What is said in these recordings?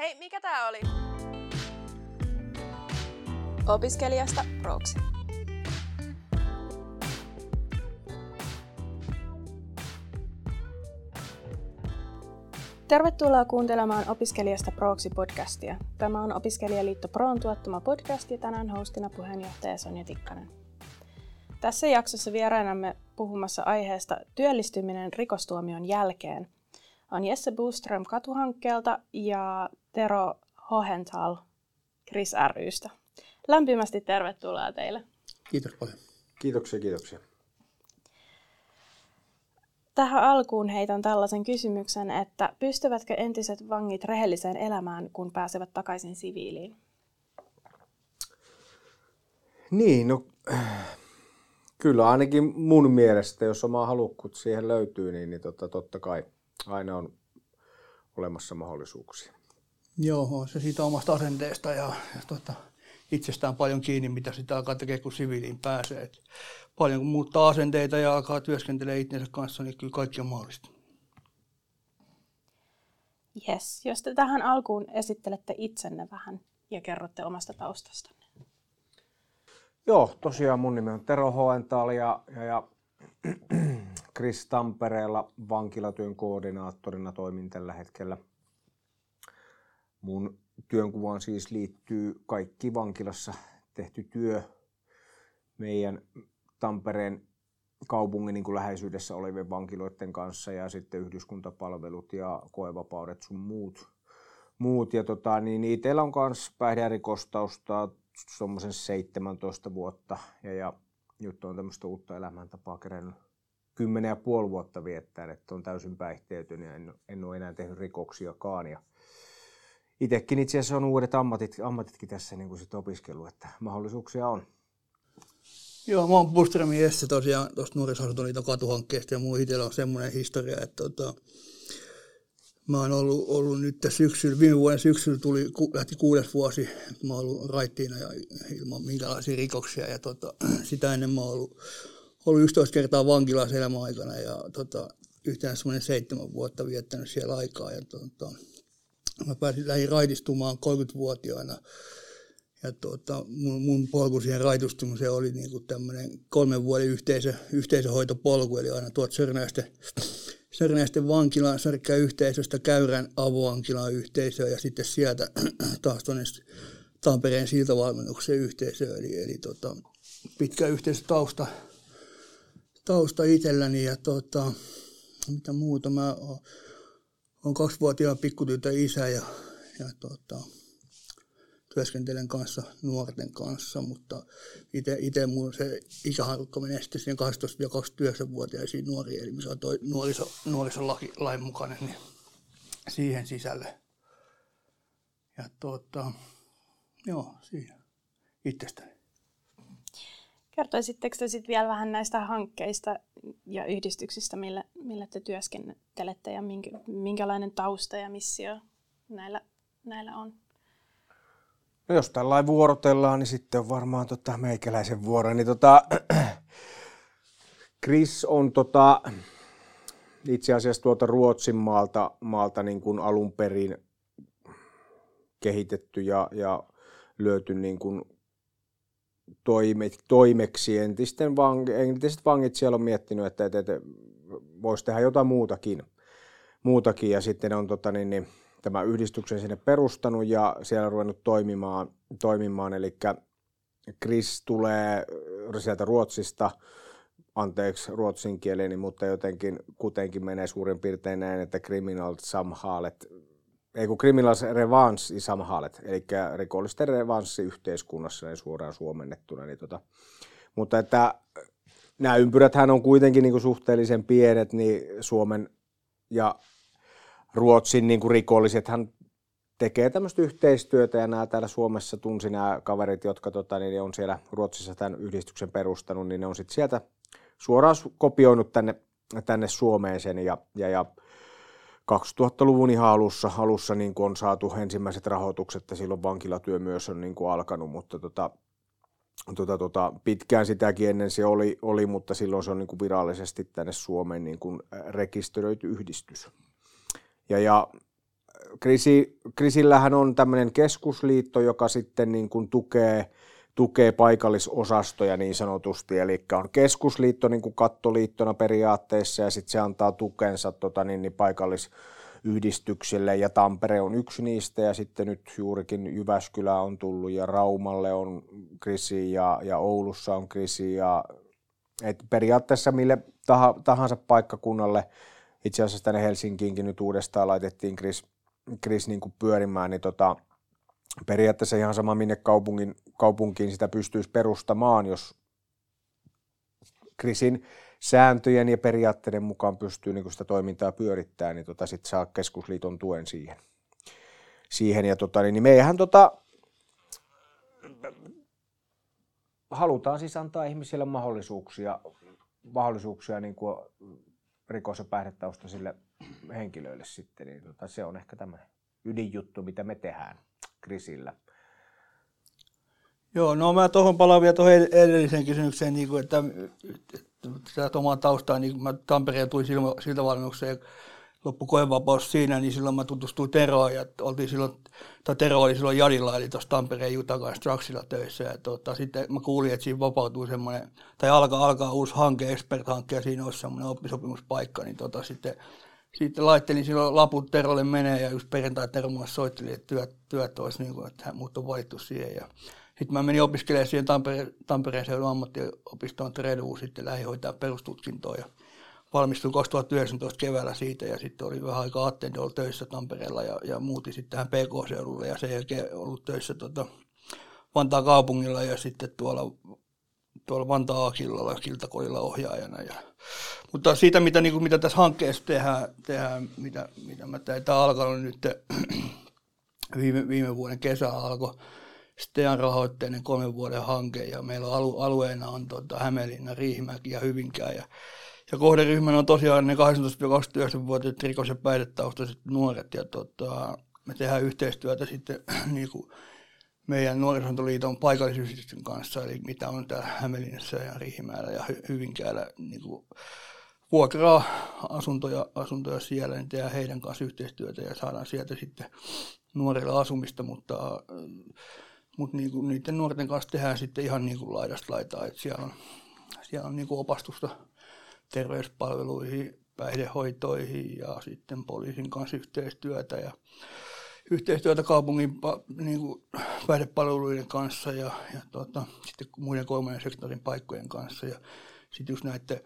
Hei, mikä tää oli? Opiskelijasta proksi. Tervetuloa kuuntelemaan Opiskelijasta Proksi-podcastia. Tämä on Opiskelijaliitto Proon tuottama podcast ja tänään hostina puheenjohtaja Sonja Tikkanen. Tässä jaksossa vieraanamme puhumassa aiheesta työllistyminen rikostuomion jälkeen on Jesse Boström Katuhankkeelta ja Tero Hohenthal Chris rystä. Lämpimästi tervetuloa teille. Kiitos paljon. Kiitoksia, kiitoksia. Tähän alkuun heitän tällaisen kysymyksen, että pystyvätkö entiset vangit rehelliseen elämään, kun pääsevät takaisin siviiliin? Niin, no kyllä ainakin mun mielestä, jos oma halukkuut siihen löytyy, niin, niin totta, totta kai aina on olemassa mahdollisuuksia. Joo, se siitä omasta asenteesta ja, ja tota, itsestään paljon kiinni, mitä sitä alkaa tekemään, kun siviiliin pääsee. Et paljon kun muuttaa asenteita ja alkaa työskentelee itsensä kanssa, niin kyllä kaikki on mahdollista. Yes. Jos te tähän alkuun esittelette itsenne vähän ja kerrotte omasta taustastanne. Joo, tosiaan mun nimi on Tero Hoental ja, ja, ja Chris Tampereella vankilatyön koordinaattorina toimin tällä hetkellä. Mun työnkuvaan siis liittyy kaikki vankilassa tehty työ meidän Tampereen kaupungin niin kuin läheisyydessä olevien vankiloiden kanssa ja sitten yhdyskuntapalvelut ja koevapaudet sun muut. muut. Ja tota, niin itsellä on myös päihdeärikostausta tuommoisen 17 vuotta ja, ja nyt on tämmöistä uutta elämäntapaa kerännyt kymmenen ja puoli vuotta viettää, että on täysin päihteetön ja en, en ole enää tehnyt rikoksiakaan. Ja itsekin itse asiassa on uudet ammatit, ammatitkin tässä niin kuin sit opiskellut, että mahdollisuuksia on. Joo, mä oon Buströmin Jesse tosiaan tuosta nuorisoasuntoliiton katuhankkeesta ja mun itsellä on semmoinen historia, että tota, mä oon ollut, ollut nyt syksyllä, viime vuoden syksyllä tuli, lähti kuudes vuosi, mä oon ollut raittiina ja ilman minkälaisia rikoksia ja tota, sitä ennen mä oon ollut, ollut 11 kertaa vankilassa elämän aikana ja tota, yhteensä semmoinen seitsemän vuotta viettänyt siellä aikaa ja tota, mä pääsin lähin raitistumaan 30-vuotiaana ja tuota, mun, mun polku siihen raitustumiseen oli niin tämmöinen kolmen vuoden yhteisö, yhteisöhoitopolku, eli aina tuot Sörnäisten, Sörnäisten vankilaan, Särkkää yhteisöstä Käyrän avovankilaan yhteisöön ja sitten sieltä taas tuonne Tampereen siltavalmennuksen yhteisöön, eli, eli tota, pitkä yhteisötausta tausta itselläni ja tota, mitä muuta, mä oon kaksivuotiaan pikkutytön isä ja, ja tota, työskentelen kanssa nuorten kanssa, mutta itse mun se ikäharukka menee sitten siihen 12-29-vuotiaisiin nuoriin, eli mikä on toi nuoriso, nuorisolain mukainen, niin siihen sisälle. Ja tuota, joo, siihen itsestäni. Kertoisitteko te sitten vielä vähän näistä hankkeista ja yhdistyksistä, millä, millä te työskentelette ja minkä, minkälainen tausta ja missio näillä, näillä on? No jos tällainen vuorotellaan, niin sitten on varmaan tota meikäläisen vuoro. Niin tota, Chris on tota, itse asiassa tuolta Ruotsin maalta, maalta niin kuin alun perin kehitetty ja, ja löyty niin kuin toime, toimeksi. Entisten vang, entiset vangit siellä on miettinyt, että, että, että voisi tehdä jotain muutakin. muutakin ja sitten on tota, niin, niin, tämä yhdistyksen sinne perustanut ja siellä ruvennut toimimaan. toimimaan. Eli Chris tulee sieltä Ruotsista, anteeksi ruotsin kieleni, mutta jotenkin kutenkin menee suurin piirtein näin, että criminal samhalet, ei kun criminal revanssi samhalet, eli rikollisten revanssi yhteiskunnassa niin suoraan suomennettuna. Niin tota. Mutta että nämä ympyräthän on kuitenkin niin kuin suhteellisen pienet, niin Suomen ja Ruotsin niin kuin rikollisethan tekee tämmöistä yhteistyötä ja nämä täällä Suomessa tunsi nämä kaverit, jotka tota, niin on siellä Ruotsissa tämän yhdistyksen perustanut, niin ne on sitten sieltä suoraan kopioinut tänne, tänne Suomeen sen ja, ja, ja 2000-luvun ihan alussa, alussa niin kuin on saatu ensimmäiset rahoitukset ja silloin vankilatyö myös on niin kuin alkanut, mutta tota, tota, tota, pitkään sitäkin ennen se oli, oli mutta silloin se on niin kuin virallisesti tänne Suomeen niin kuin rekisteröity yhdistys. Ja, ja Krisi, Krisillähän on tämmöinen keskusliitto, joka sitten niin kuin tukee, tukee paikallisosastoja niin sanotusti, eli on keskusliitto niin kuin kattoliittona periaatteessa ja sitten se antaa tukensa tota, niin, niin paikallis yhdistyksille ja Tampere on yksi niistä ja sitten nyt juurikin Jyväskylä on tullut ja Raumalle on Krisi ja, ja Oulussa on Krisi ja et periaatteessa mille tahansa paikkakunnalle, itse asiassa tänne Helsinkiinkin nyt uudestaan laitettiin Kris, Kris niin kuin pyörimään, niin tota, periaatteessa ihan sama minne kaupungin, kaupunkiin sitä pystyisi perustamaan, jos Krisin sääntöjen ja periaatteiden mukaan pystyy niin sitä toimintaa pyörittämään, niin tota, sitten saa keskusliiton tuen siihen. siihen ja tota, niin meihän tota, halutaan siis antaa ihmisille mahdollisuuksia, mahdollisuuksia niin kuin rikos- ja päihdetaustaisille henkilöille sitten, niin tota, se on ehkä tämä ydinjuttu, mitä me tehdään Krisillä. Joo, no mä tuohon palaan vielä tuohon edelliseen kysymykseen, niin kuin, että, että omaa taustaa, niin mä Tampereen tulin siltä valmennukseen loppu koevapaus siinä, niin silloin mä tutustuin Teroon ja oltiin silloin, tai Tero oli silloin Jadilla, eli tuossa Tampereen Jutakan Struxilla töissä. Ja tota, sitten mä kuulin, että siinä vapautuu semmoinen, tai alkaa, alkaa uusi hanke, Expert-hanke, ja siinä olisi semmoinen oppisopimuspaikka, niin tota, sitten sitten laittelin silloin laput Terolle menee ja just perjantai Tero mulle soitteli, että työt, työt olisi niin kuin, että mut on valittu siihen. Ja sitten mä menin opiskelemaan siihen Tampere, Tampereen seudun ammattiopistoon Treduun sitten lähihoitajan perustutkintoon ja valmistuin 2019 keväällä siitä ja sitten oli vähän aikaa Attendolla töissä Tampereella ja, ja muutin sitten tähän PK-seudulle ja sen jälkeen ollut töissä tota, Vantaan kaupungilla ja sitten tuolla, tuolla Vantaa Akillalla kiltakodilla ohjaajana. Ja, mutta siitä, mitä, niin kuin, mitä tässä hankkeessa tehdään, tehdään mitä, mitä mä tämä alkanut nyt viime, viime vuoden kesä alkoi STEAN rahoitteinen kolmen vuoden hanke ja meillä on alu, alueena on tota, Hämeenlinna, Riihimäki ja Hyvinkää ja ja kohderyhmänä on tosiaan ne 18-29-vuotiaat rikos- ja päihdetaustaiset nuoret. Ja tota, me tehdään yhteistyötä sitten niin kuin meidän nuorisoliiton paikallisyhdistyksen kanssa, eli mitä on täällä Hämeenlinnassa ja Riihimäellä ja Hyvinkäällä niin kuin vuokraa asuntoja, asuntoja siellä, niin tehdään heidän kanssa yhteistyötä ja saadaan sieltä sitten nuorille asumista, mutta, mutta niin kuin niiden nuorten kanssa tehdään sitten ihan niin kuin laidasta laitaa, että siellä on, siellä on niin kuin opastusta terveyspalveluihin, päihdehoitoihin ja sitten poliisin kanssa yhteistyötä ja yhteistyötä kaupungin niin kuin päihdepalveluiden kanssa ja, ja tota, sitten muiden kolmannen sektorin paikkojen kanssa. Ja sitten just näiden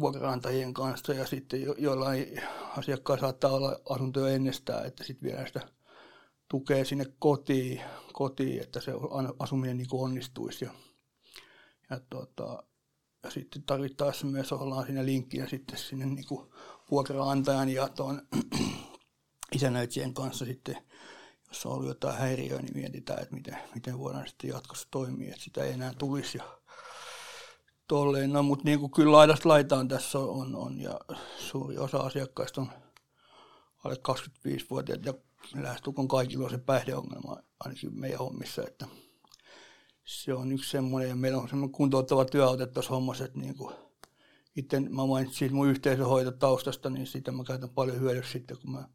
vuokranantajien kanssa ja sitten jo, jollain asiakkailla saattaa olla asuntoja ennestään, että sitten vielä sitä tukee sinne kotiin, kotiin että se asuminen niin kuin onnistuisi. Ja, ja tota, ja sitten tarvittaessa myös ollaan siinä linkkinä sitten sinne niin kuin vuokraantajan ja tuon isännöitsijän kanssa sitten, jos on ollut jotain häiriöä, niin mietitään, että miten, miten voidaan sitten jatkossa toimia, että sitä ei enää tulisi. Tolleen. No, mutta niin kuin kyllä laidasta laitaan tässä on, on, ja suuri osa asiakkaista on alle 25-vuotiaat ja lähestulkoon kaikilla on se päihdeongelma, ainakin meidän hommissa, että se on yksi semmoinen, ja meillä on semmoinen kuntouttava työote tuossa hommassa, että niin kuin itse mä mainitsin mun yhteisöhoitotaustasta, niin sitä mä käytän paljon hyödyksi sitten, kun mä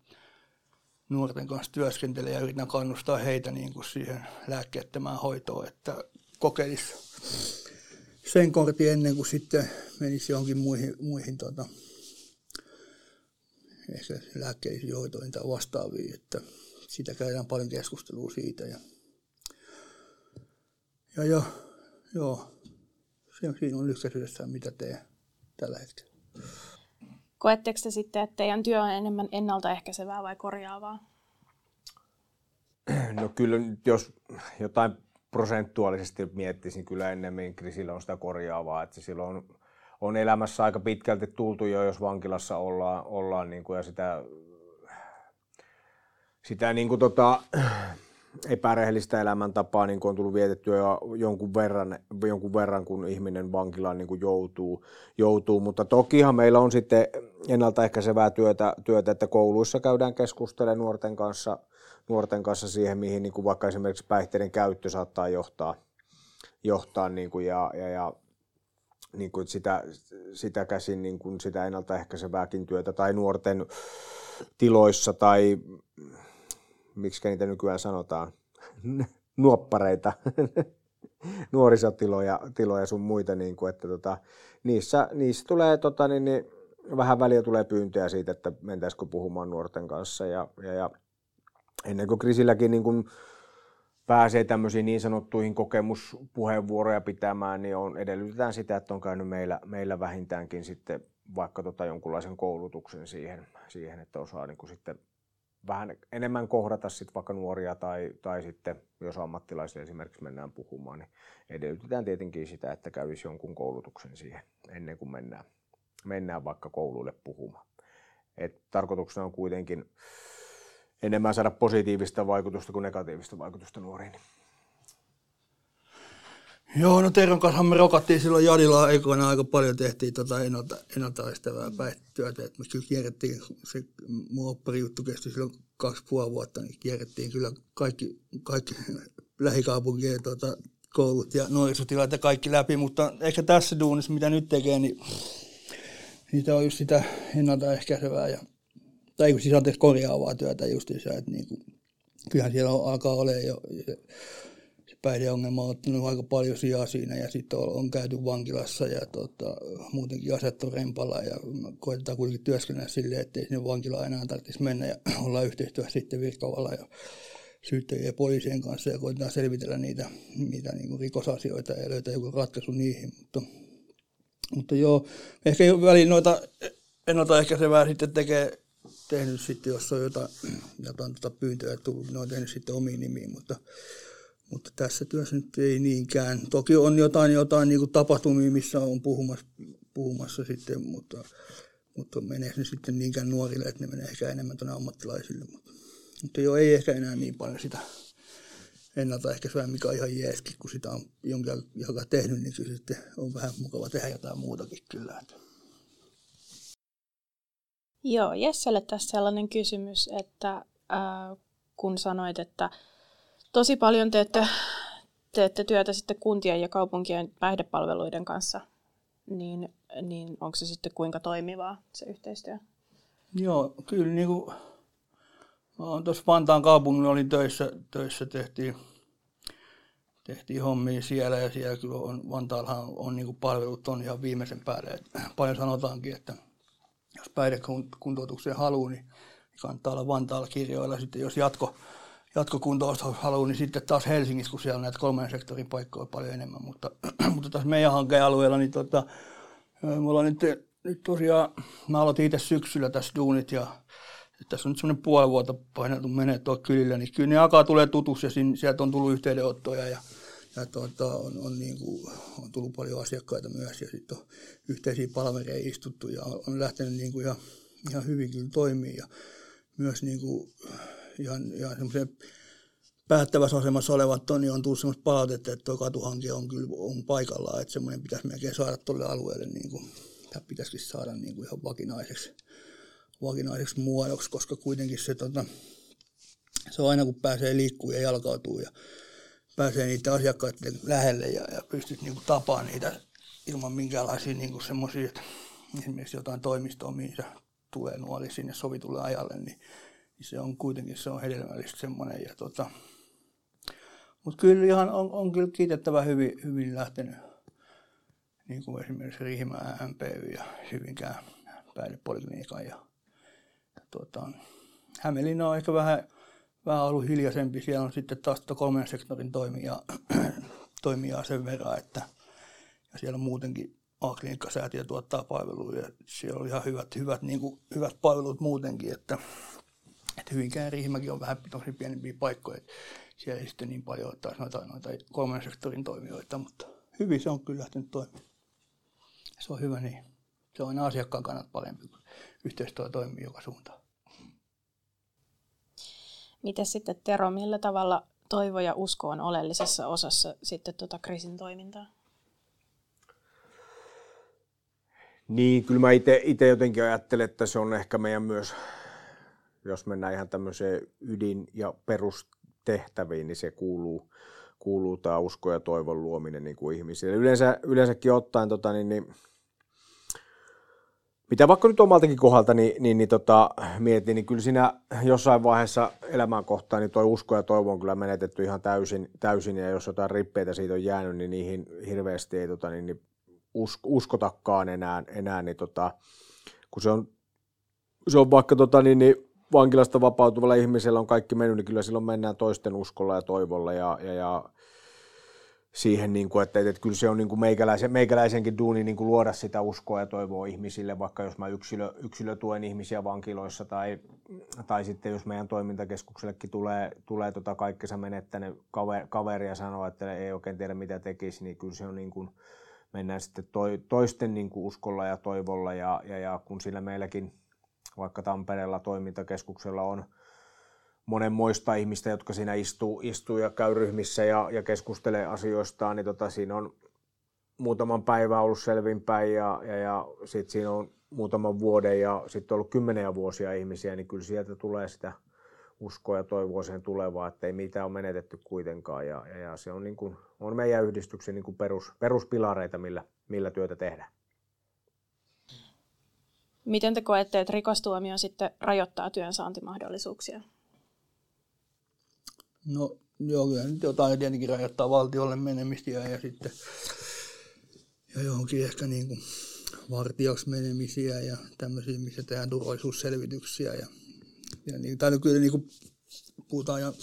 nuorten kanssa työskentelen ja yritän kannustaa heitä niin kuin siihen lääkkeettömään hoitoon, että kokeilisi sen kortin ennen kuin sitten menisi johonkin muihin, muihin tota, ehkä lääkkeisiin hoitoihin tai vastaaviin, että sitä käydään paljon keskustelua siitä ja ja, ja joo, siinä on lyhkäisyydessään mitä teen tällä hetkellä. Koetteko te sitten, että teidän työ on enemmän ennaltaehkäisevää vai korjaavaa? No kyllä, jos jotain prosentuaalisesti miettisin, niin kyllä ennemmin Krisillä on sitä korjaavaa, että silloin on elämässä aika pitkälti tultu jo, jos vankilassa ollaan, ollaan niin kuin, ja sitä, sitä niin kuin tota, epärehellistä elämäntapaa niin on tullut vietettyä jo jonkun verran, jonkun verran kun ihminen vankilaan niin joutuu, joutuu. Mutta tokihan meillä on sitten ennaltaehkäisevää työtä, työtä, että kouluissa käydään keskustelemaan nuorten kanssa, nuorten kanssa siihen, mihin niin kuin vaikka esimerkiksi päihteiden käyttö saattaa johtaa, johtaa niin kuin ja, ja, ja niin kuin sitä, sitä käsin niin kuin sitä ennaltaehkäisevääkin työtä tai nuorten tiloissa tai miksi niitä nykyään sanotaan, nuoppareita, nuorisotiloja tiloja sun muita, niin kuin, että tota, niissä, niissä tulee tota, niin, niin, vähän väliä tulee pyyntöjä siitä, että mentäisikö puhumaan nuorten kanssa ja, ja, ja ennen kuin Krisilläkin niin kuin pääsee tämmöisiin niin sanottuihin kokemuspuheenvuoroja pitämään, niin on, edellytetään sitä, että on käynyt meillä, meillä vähintäänkin sitten vaikka tota jonkunlaisen koulutuksen siihen, siihen että osaa niin kuin sitten vähän enemmän kohdata sitten vaikka nuoria tai, tai sitten jos ammattilaisille esimerkiksi mennään puhumaan, niin edellytetään tietenkin sitä, että kävisi jonkun koulutuksen siihen ennen kuin mennään, mennään vaikka kouluille puhumaan. Et tarkoituksena on kuitenkin enemmän saada positiivista vaikutusta kuin negatiivista vaikutusta nuoriin. Joo, no Teron kanssa me rokattiin silloin Jadilla aikoina aika paljon, tehtiin tota ennalta, ennaltaistavaa päihdetyötä, että me kyllä kierrettiin, se mun juttu kesti silloin kaksi puoli vuotta, niin kierrettiin kyllä kaikki, kaikki lähikaupunkien tota, koulut ja nuorisotilat ja kaikki läpi, mutta ehkä tässä duunissa, mitä nyt tekee, niin niitä on just sitä ennaltaehkäisevää ja tai siis anteeksi korjaavaa työtä justiinsa, että niin kuin, kyllähän siellä on, alkaa olemaan jo päihdeongelma on ottanut aika paljon sijaa siinä ja sitten on, on käyty vankilassa ja tota, muutenkin asettu rempalla ja koetetaan kuitenkin työskennellä silleen, ettei sinne vankilaan enää tarvitsisi mennä ja olla yhteistyössä sitten virkavalla ja syyttäjien ja poliisien kanssa ja koitetaan selvitellä niitä, niitä niin rikosasioita ja löytää joku ratkaisu niihin, mutta, mutta joo, ehkä väliin noita ennaltaehkäisevää sitten tekee tehnyt sitten, jos on jotain, jotain tuota pyyntöjä tullut, ne on tehnyt sitten omiin nimiin, mutta, mutta tässä työssä nyt ei niinkään. Toki on jotain, jotain niin kuin tapahtumia, missä on puhumassa, puhumassa sitten, mutta, mutta menee ne sitten niinkään nuorille, että ne menee ehkä enemmän tuonne ammattilaisille. Mutta, mutta joo, ei ehkä enää niin paljon sitä ennaltaehkäisyä, mikä on ihan jeeskin, kun sitä on jonkin joka tehnyt, niin kyllä sitten on vähän mukava tehdä jotain muutakin kyllä. Joo, Jesselle tässä sellainen kysymys, että äh, kun sanoit, että tosi paljon teette, teette työtä sitten kuntien ja kaupunkien päihdepalveluiden kanssa, niin, niin onko se sitten kuinka toimivaa se yhteistyö? Joo, kyllä niin kuin, tuossa Vantaan kaupungilla olin töissä, töissä tehtiin, tehtiin hommia siellä ja siellä kyllä on, Vantaallahan on, niin palvelut on ihan viimeisen päälle. Et paljon sanotaankin, että jos päihdekuntoutukseen haluaa, niin kannattaa olla Vantaalla kirjoilla. Sitten jos jatko, jatkokuntoutus haluaa, niin sitten taas Helsingissä, kun siellä on näitä kolmannen sektorin paikkoja paljon enemmän. Mutta, mutta tässä meidän hankealueella, niin tota, me ollaan nyt, nyt tosiaan, mä aloitin itse syksyllä tässä duunit ja tässä on nyt semmoinen puoli vuotta paineltu menee tuo kylillä, niin kyllä ne alkaa tulee tutuksi ja sieltä on tullut yhteydenottoja ja ja tuota, on, on, niin kuin, on tullut paljon asiakkaita myös ja sitten on yhteisiä palvereja istuttu ja on, on lähtenyt niin kuin ihan, ihan hyvin kyllä toimii ja myös niin kuin, ihan, ihan semmoisen päättävässä asemassa olevat on, niin on tullut semmoista palautetta, että tuo katuhanke on kyllä on paikallaan, että semmoinen pitäisi melkein saada tuolle alueelle, niin kuin, tämä pitäisikin saada niin kuin ihan vakinaiseksi, vakinaiseksi muodoksi, koska kuitenkin se, tota, se on aina kun pääsee liikkuu ja jalkautuu ja pääsee niitä asiakkaiden lähelle ja, ja pystyt niin tapaamaan niitä ilman minkäänlaisia niin semmoisia, että esimerkiksi jotain toimistoa, mihin se tulee nuoli sinne sovitulle ajalle, niin se on kuitenkin se on hedelmällistä semmoinen. Tota, mutta kyllä ihan on, on kyllä kiitettävä hyvin, hyvin lähtenyt, niin kuin esimerkiksi Riihimäen MPY ja Hyvinkään päihdepolikliniikan ja, ja tota, Hämeenlinna on ehkä vähän vähän ollut hiljaisempi. Siellä on sitten taas kolmen sektorin toimija, toimijaa sen verran, että ja siellä on muutenkin A-klinikkasäätiö tuottaa palveluja. Siellä on ihan hyvät, hyvät, niin kuin, hyvät palvelut muutenkin, että, että Hyvinkään Riihimäkin on vähän tosi pienempiä paikkoja. Että siellä ei sitten niin paljon taas noita, noita kolmen sektorin toimijoita, mutta hyvin se on kyllä lähtenyt toimimaan. Se on hyvä niin. Se on aina asiakkaan kannalta parempi, kun yhteistyö toimii joka suuntaan. Miten sitten Tero, millä tavalla toivo ja usko on oleellisessa osassa sitten tuota kriisin toimintaa? Niin, kyllä mä itse jotenkin ajattelen, että se on ehkä meidän myös, jos mennään ihan tämmöiseen ydin- ja perustehtäviin, niin se kuuluu, kuuluu tämä usko ja toivon luominen niin kuin ihmisille. Yleensä, yleensäkin ottaen tota, niin, niin, mitä vaikka nyt omaltakin kohdalta niin, niin, niin tota, mietin, niin kyllä siinä jossain vaiheessa elämän kohtaa niin toi usko ja toivo on kyllä menetetty ihan täysin, täysin ja jos jotain rippeitä siitä on jäänyt, niin niihin hirveästi ei tota, niin, niin usk, uskotakaan enää, enää niin tota, kun se on, se on vaikka tota, niin, niin vankilasta vapautuvalla ihmisellä on kaikki mennyt, niin kyllä silloin mennään toisten uskolla ja toivolla ja, ja, ja siihen, niin kuin, että, että kyllä se on niin kuin meikäläisen, meikäläisenkin duuni niin kuin luoda sitä uskoa ja toivoa ihmisille, vaikka jos mä yksilö, yksilö tuen ihmisiä vankiloissa tai, tai sitten jos meidän toimintakeskuksellekin tulee, tulee tota kaikkensa menettänyt kaveri, kaveri ja sanoo, että ei oikein tiedä mitä tekisi, niin kyllä se on niin kuin, mennään sitten toi, toisten niin kuin uskolla ja toivolla ja, ja, ja kun sillä meilläkin vaikka Tampereella toimintakeskuksella on monenmoista ihmistä, jotka siinä istuu, istuu ja käy ryhmissä ja, ja keskustelee asioistaan, niin tota, siinä on muutaman päivän ollut selvinpäin ja, ja, ja sitten siinä on muutaman vuoden ja sitten on ollut kymmeniä vuosia ihmisiä, niin kyllä sieltä tulee sitä uskoa ja toivoa siihen tulevaan, että ei mitään ole menetetty kuitenkaan. Ja, ja, ja se on, niin kuin, on meidän yhdistyksen niin kuin perus, peruspilareita, millä, millä työtä tehdään. Miten te koette, että rikostuomio sitten rajoittaa työnsaantimahdollisuuksia? No joo, kyllä nyt jotain tietenkin rajoittaa valtiolle menemistä ja sitten ja johonkin ehkä niin kuin vartijaksi menemisiä ja tämmöisiä, missä tehdään turvallisuusselvityksiä. Ja, ja niin, tai kyllä niin kuin puhutaan ja,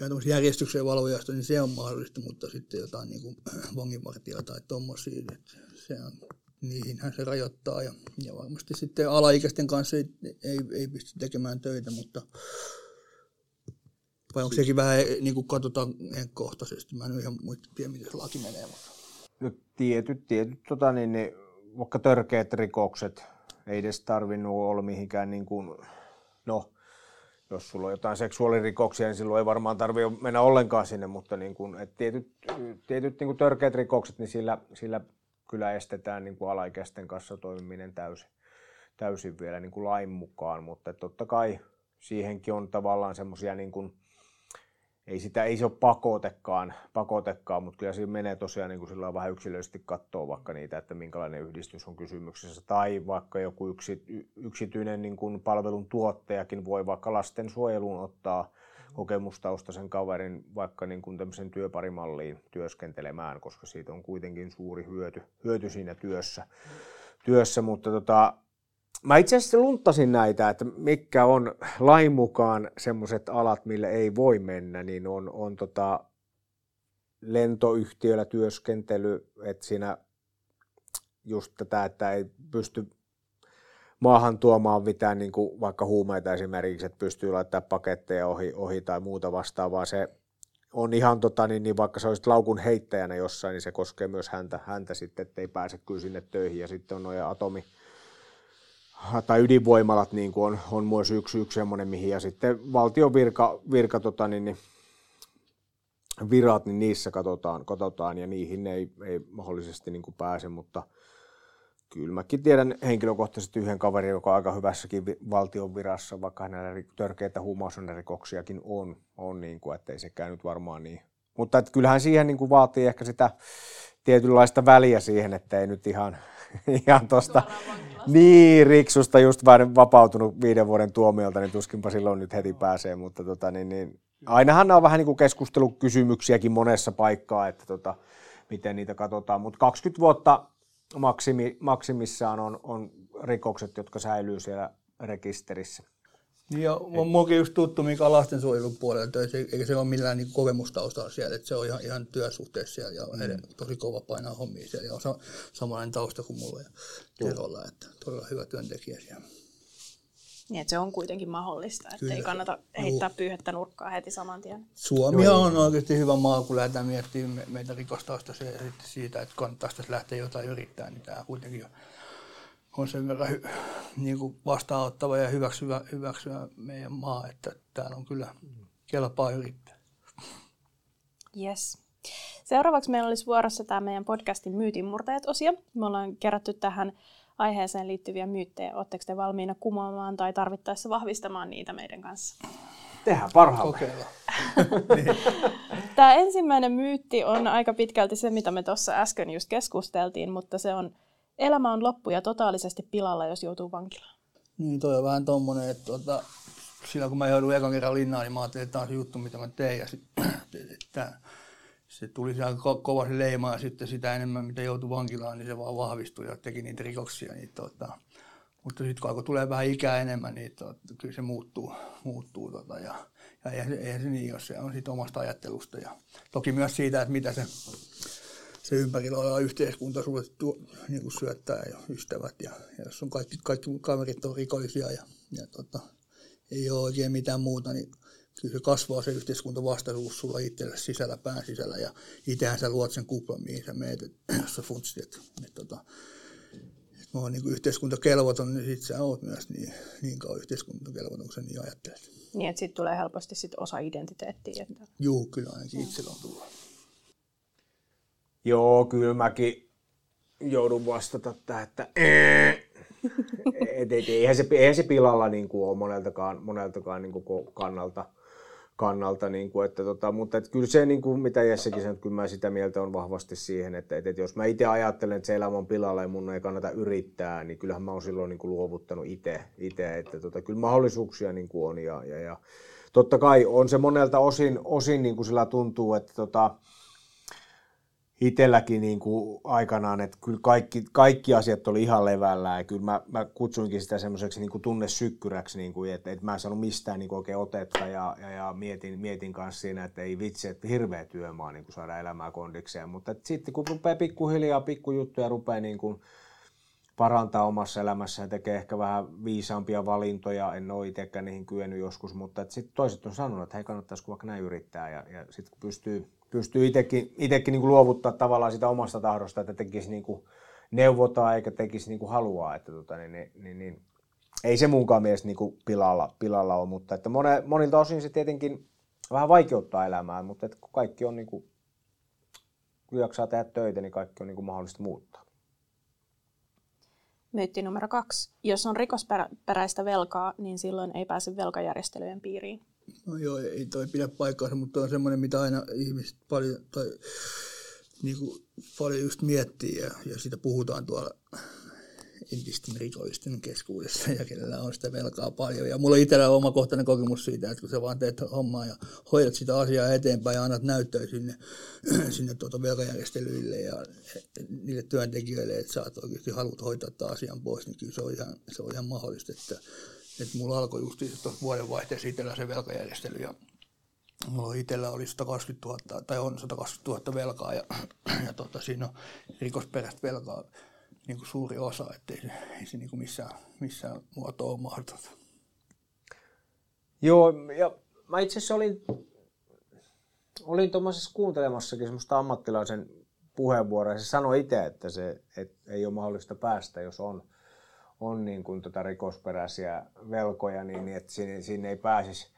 ja järjestyksen valvojasta, niin se on mahdollista, mutta sitten jotain niin kuin vanginvartijaa tai tuommoisia, se on, niihinhän se rajoittaa. Ja, ja varmasti sitten alaikäisten kanssa ei, ei, ei pysty tekemään töitä, mutta vai onko sekin vähän niin kuin katsotaan kohtaisesti? Mä en ihan tiedä, miten se laki menee. Mutta. No, tietyt, tietyt tota, niin, niin, vaikka törkeät rikokset ei edes tarvinnut olla mihinkään, niin kuin, no, jos sulla on jotain seksuaalirikoksia, niin silloin ei varmaan tarvitse mennä ollenkaan sinne, mutta niin kuin, et tietyt, tietyt niin kuin törkeät rikokset, niin sillä, sillä kyllä estetään niin kuin alaikäisten kanssa toimiminen täysin, täysin vielä niin kuin lain mukaan, mutta totta kai siihenkin on tavallaan semmoisia niin kuin, ei, sitä, ei se ole pakotekaan, pakotekaan, mutta kyllä siinä menee tosiaan niin kuin sillä vähän yksilöllisesti katsoa vaikka niitä, että minkälainen yhdistys on kysymyksessä. Tai vaikka joku yksi, yksityinen niin kuin palvelun tuottajakin voi vaikka lastensuojeluun ottaa kokemustaustaisen kaverin vaikka niin kuin tämmöisen työparimalliin työskentelemään, koska siitä on kuitenkin suuri hyöty, hyöty siinä työssä. työssä mutta tota, Mä itse asiassa luntasin näitä, että mikä on lain mukaan semmoiset alat, mille ei voi mennä, niin on, on tota lentoyhtiöllä työskentely, että siinä just tätä, että ei pysty maahan tuomaan mitään niin kuin vaikka huumeita esimerkiksi, että pystyy laittamaan paketteja ohi, ohi tai muuta vastaavaa. Se on ihan tota, niin, niin vaikka se olisi laukun heittäjänä jossain, niin se koskee myös häntä, häntä sitten, ettei pääse kyllä sinne töihin. Ja sitten on noja atomi, tai ydinvoimalat niin kuin on, on myös yksi, yksi semmoinen, mihin ja sitten valtion virka, virka tota, niin, niin, virat, niin niissä katsotaan, katsotaan ja niihin ei, ei mahdollisesti niin kuin pääse, mutta kyllä mäkin tiedän henkilökohtaisesti yhden kaverin, joka on aika hyvässäkin valtion virassa, vaikka hänellä törkeitä huumausainerikoksiakin on, on niin kuin, ettei sekään nyt varmaan niin. Mutta että kyllähän siihen niin kuin vaatii ehkä sitä tietynlaista väliä siihen, että ei nyt ihan, ihan tuosta niin, Riksusta just vain vapautunut viiden vuoden tuomiolta, niin tuskinpa silloin nyt heti pääsee, mutta tota, niin, niin, ainahan nämä on vähän niin kuin keskustelukysymyksiäkin monessa paikkaa, että tota, miten niitä katsotaan, mutta 20 vuotta maksimi, maksimissaan on, on rikokset, jotka säilyy siellä rekisterissä. Niin ja muukin just tuttu, mikä lastensuojelun puolella töissä, eikä se ole millään niin kokemustaustalla siellä, että se on ihan, ihan työsuhteessa siellä ja mm. tosi kova painaa hommia siellä ja on sa- samanlainen tausta kuin mulla ja Kerolla, että todella hyvä työntekijä siellä. Niin, että se on kuitenkin mahdollista, että Kyllä. ei kannata heittää Juh. pyyhettä nurkkaa heti saman tien. Suomi on oikeasti hyvä maa, kun lähdetään miettimään meitä rikostausta se, siitä, että kannattaisi lähteä jotain yrittää, niin tämä kuitenkin on on sen verran hy, niin kuin vastaanottava ja hyväksyvä, hyväksyvä meidän maa, että täällä on kyllä kelpaa yrittää. Yes. Seuraavaksi meillä olisi vuorossa tämä meidän podcastin myytinmurtajat-osio. Me ollaan kerätty tähän aiheeseen liittyviä myyttejä. Oletteko te valmiina kumoamaan tai tarvittaessa vahvistamaan niitä meidän kanssa? Tehdään parhaamme. Niin. Tämä ensimmäinen myytti on aika pitkälti se, mitä me tuossa äsken just keskusteltiin, mutta se on elämä on loppu ja totaalisesti pilalla, jos joutuu vankilaan. Niin, toi on vähän tommonen, että tota, silloin kun mä joudun ekan kerran linnaan, niin mä ajattelin, että tämä on se juttu, mitä mä tein. Ja sit, että se tuli se aika kova se leima ja sitten sitä enemmän, mitä joutui vankilaan, niin se vaan vahvistui ja teki niitä rikoksia. Niin tota, mutta sitten kun alkoi tulee vähän ikää enemmän, niin tota, kyllä se muuttuu. muuttuu tota, ja, ja eihän, eihän, se niin, jos se on siitä omasta ajattelusta. Ja toki myös siitä, että mitä se, se ympärillä oleva yhteiskunta sulle tuo, niin kuin syöttää ja ystävät. Ja, ja jos on kaikki, kaikki kaverit on rikollisia ja, ja tota, ei ole oikein mitään muuta, niin kyllä se kasvaa se yhteiskuntavastaisuus sulla itsellä sisällä, pään sisällä, ja itsehän sä luot sen kuplan, mihin sä meet, jos sä funtsit, että, että, että, että mä oon niin yhteiskuntakelvoton, niin sit sä oot myös niin, niin kauan yhteiskuntakelvoton, kun sä niin ajattelet. Niin, että siitä tulee helposti sit osa identiteettiä. Että... Joo, kyllä ainakin itsellä on tullut. Joo, kyllä mäkin joudun vastata tähän, että et, et, eihän, se, eihän se pilalla niin kuin ole moneltakaan, moneltakaan niin kuin kannalta. Kannalta niin kuin, että tota, mutta että kyllä se, niin kuin, mitä Jessekin sanoi, kyllä mä sitä mieltä on vahvasti siihen, että, että, että jos mä itse ajattelen, että se elämä on pilalla ja mun ei kannata yrittää, niin kyllähän mä oon silloin niin kuin luovuttanut itse että tota, kyllä mahdollisuuksia niin kuin on ja, ja, ja totta kai on se monelta osin, osin niin kuin sillä tuntuu, että tota, itselläkin niin kuin aikanaan, että kyllä kaikki, kaikki asiat oli ihan levällä ja kyllä mä, mä kutsuinkin sitä semmoiseksi niin kuin tunnesykkyräksi, niin kuin, että, että mä en saanut mistään niin kuin oikein otetta ja, ja, ja mietin, mietin kanssa siinä, että ei vitsi, että hirveä työmaa niin kuin saada elämää kondikseen, mutta sitten kun rupeaa pikkuhiljaa pikkujuttuja rupeaa niin kuin parantaa omassa elämässä ja tekee ehkä vähän viisaampia valintoja, en ole itsekään niihin kyennyt joskus, mutta sitten toiset on sanonut, että hei kannattaisi vaikka näin yrittää ja, ja sitten kun pystyy pystyy itsekin, itsekin niin kuin luovuttaa tavallaan sitä omasta tahdosta, että tekisi niin kuin neuvotaan eikä tekisi niin kuin haluaa. Että tota, niin, niin, niin, niin, ei se munkaan mielestä niin kuin pilalla, pilalla ole, mutta että mone, monilta osin se tietenkin vähän vaikeuttaa elämää, mutta että kun kaikki on niin kuin, kun jaksaa tehdä töitä, niin kaikki on niin kuin mahdollista muuttaa. Myytti numero kaksi. Jos on rikosperäistä velkaa, niin silloin ei pääse velkajärjestelyjen piiriin. No joo, ei toi pidä paikkaansa, mutta on semmoinen, mitä aina ihmiset paljon, tai niin kuin paljon just miettii ja, ja sitä puhutaan tuolla entisten rikollisten keskuudessa ja kenellä on sitä velkaa paljon. Ja mulla itsellä on omakohtainen kokemus siitä, että kun sä vaan teet hommaa ja hoidat sitä asiaa eteenpäin ja annat näyttöä sinne, sinne tuota velkajärjestelyille ja niille työntekijöille, että sä oot oikeasti haluat hoitaa tämän asian pois, niin kyllä se on ihan, se on ihan mahdollista, että että mulla alkoi just tuossa vuodenvaihteessa itsellä se velkajärjestely ja mulla itsellä oli 120 000, tai on 120 000 velkaa ja, ja tota, siinä on rikosperäistä velkaa niin kuin suuri osa, ettei se, ei se niin kuin missään, missään muotoa ole mahdotonta. Joo, ja mä itse asiassa olin, olin tuommoisessa kuuntelemassakin semmoista ammattilaisen puheenvuoroa, ja se sanoi itse, että se et ei ole mahdollista päästä, jos on on niin kuin tota rikosperäisiä velkoja, niin, niin että sinne, sinne ei pääsisi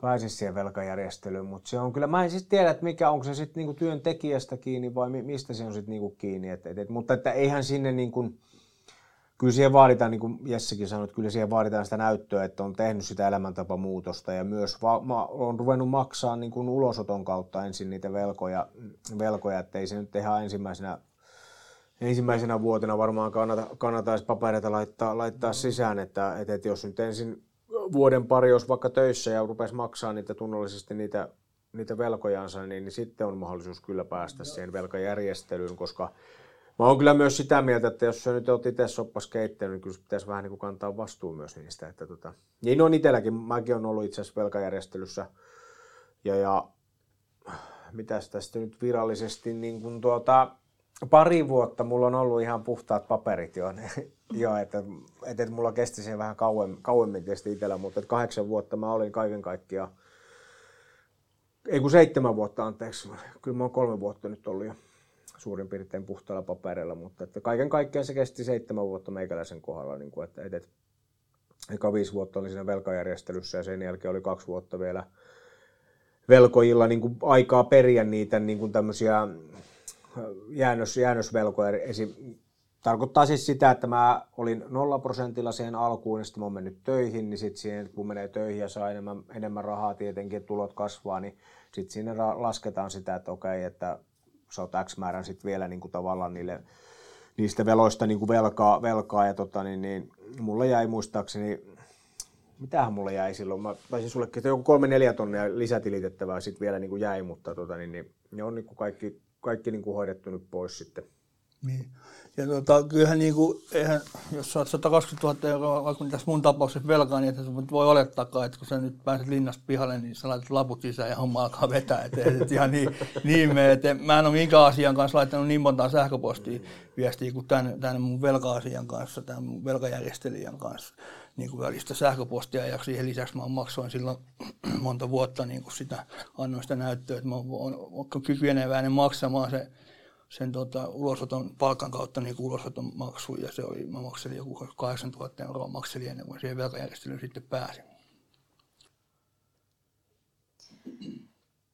pääsisi siihen velkajärjestelyyn, mutta se on kyllä, mä en sitten tiedä, että mikä, onko se sitten niinku työntekijästä kiinni vai mistä se on sitten niinku kiinni, et, et, et, mutta että eihän sinne niinku, kyllä siihen vaaditaan, niin kuin Jessekin sanoi, että kyllä siihen vaaditaan sitä näyttöä, että on tehnyt sitä elämäntapamuutosta ja myös va- ma- on ruvennut maksaa niin kuin ulosoton kautta ensin niitä velkoja, velkoja että ei se nyt ihan ensimmäisenä ensimmäisenä vuotena varmaan kannata, kannattaisi papereita laittaa, laittaa sisään, että, että, että jos nyt ensin vuoden pari olisi vaikka töissä ja rupesi maksaa niitä tunnollisesti niitä, niitä velkojansa, niin, niin sitten on mahdollisuus kyllä päästä siihen velkajärjestelyyn, koska mä oon kyllä myös sitä mieltä, että jos sä nyt oot itse soppas keittänyt, niin kyllä pitäisi vähän niin kuin kantaa vastuu myös niistä. Että tota, niin on itselläkin, mäkin on ollut itse asiassa velkajärjestelyssä ja, ja mitäs tästä nyt virallisesti niin kuin tuota, pari vuotta mulla on ollut ihan puhtaat paperit jo, jo että, että, että mulla kesti se vähän kauemmin, kauemmin kesti itsellä, mutta että kahdeksan vuotta mä olin kaiken kaikkiaan, ei kun seitsemän vuotta anteeksi, kyllä mä oon kolme vuotta nyt ollut jo suurin piirtein puhtaalla paperilla, mutta että kaiken kaikkiaan se kesti seitsemän vuotta meikäläisen kohdalla, niin kuin, että, että, että eka viisi vuotta oli siinä velkajärjestelyssä ja sen jälkeen oli kaksi vuotta vielä velkojilla niin kuin aikaa periä niitä niin kuin tämmöisiä jäännös, jäännösvelkoja. Esi- tarkoittaa siis sitä, että mä olin nolla prosentilla siihen alkuun, ja sitten mä oon mennyt töihin, niin sitten siihen, kun menee töihin ja saa enemmän, enemmän rahaa tietenkin, tulot kasvaa, niin sitten sinne lasketaan sitä, että okei, että sä oot X määrän sitten vielä niin kuin tavallaan niille, niistä veloista niin kuin velkaa, velkaa ja tota, niin, niin, mulle jäi muistaakseni, mitähän mulle jäi silloin, mä taisin sulle, että joku kolme neljä tonnia lisätilitettävää sitten vielä niin kuin jäi, mutta tota, niin, niin, ne on niin kuin kaikki, kaikki niin kuin hoidettu nyt pois sitten. Niin. Ja tota, kyllähän niin kuin, eihän, jos saat 120 000 euroa, vaikka tässä mun tapauksessa velkaa, niin että voi olettaa, että kun sä nyt pääset linnasta pihalle, niin sä laitat laput sisään ja homma alkaa vetää. Että et ihan niin, niin me, että mä en ole minkään asian kanssa laittanut niin monta sähköpostia viestiä kuin tämän, tämän mun velka-asian kanssa, tämän mun velkajärjestelijän kanssa niin kuin välistä sähköpostia ja siihen lisäksi mä maksoin silloin monta vuotta niin kuin sitä, annoin sitä näyttöä, että mä oon kykeneväinen maksamaan se sen tota, ulosoton palkan kautta niin ulosoton maksu ja se oli, mä makselin joku 8000 euroa makselin ennen kuin siihen velkajärjestelyyn sitten pääsin.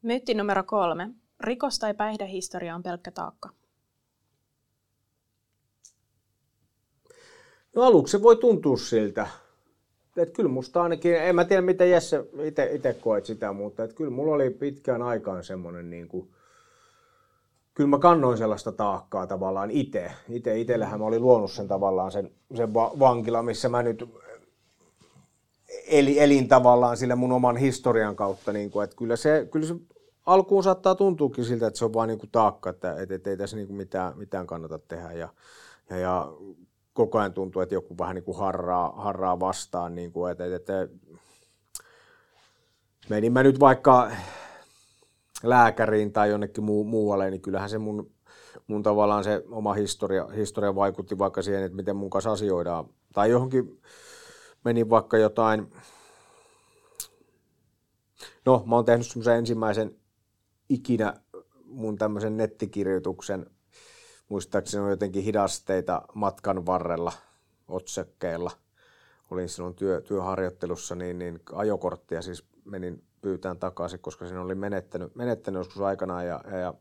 Myytti numero kolme. Rikos- tai päihdehistoria on pelkkä taakka. No aluksi se voi tuntua siltä. Et kyllä musta ainakin, en mä tiedä miten Jesse itse koet sitä, mutta et kyllä mulla oli pitkään aikaan semmoinen niin kuin, kyllä mä kannoin sellaista taakkaa tavallaan itse. Itse itsellähän mä olin luonut sen tavallaan sen, sen vankila, missä mä nyt eli, elin tavallaan sillä mun oman historian kautta. Niin kuin, että kyllä, se, kyllä se alkuun saattaa tuntuukin siltä, että se on vaan niin kuin taakka, että, että, että ei tässä niin kuin mitään, mitään kannata tehdä. Ja, ja, ja koko ajan tuntuu, että joku vähän niin kuin harraa, harraa vastaan. Niin kuin, että, että, menin mä nyt vaikka lääkäriin tai jonnekin muu, muualle, niin kyllähän se mun, mun tavallaan se oma historia, historia vaikutti vaikka siihen, että miten mun kanssa asioidaan. Tai johonkin meni vaikka jotain, no mä oon tehnyt semmoisen ensimmäisen ikinä mun tämmöisen nettikirjoituksen, muistaakseni on jotenkin hidasteita matkan varrella otsekkeilla. Olin silloin työ, työharjoittelussa, niin, niin ajokorttia siis menin pyytään takaisin, koska siinä oli menettänyt, menettänyt joskus aikanaan. Ja, ja, ja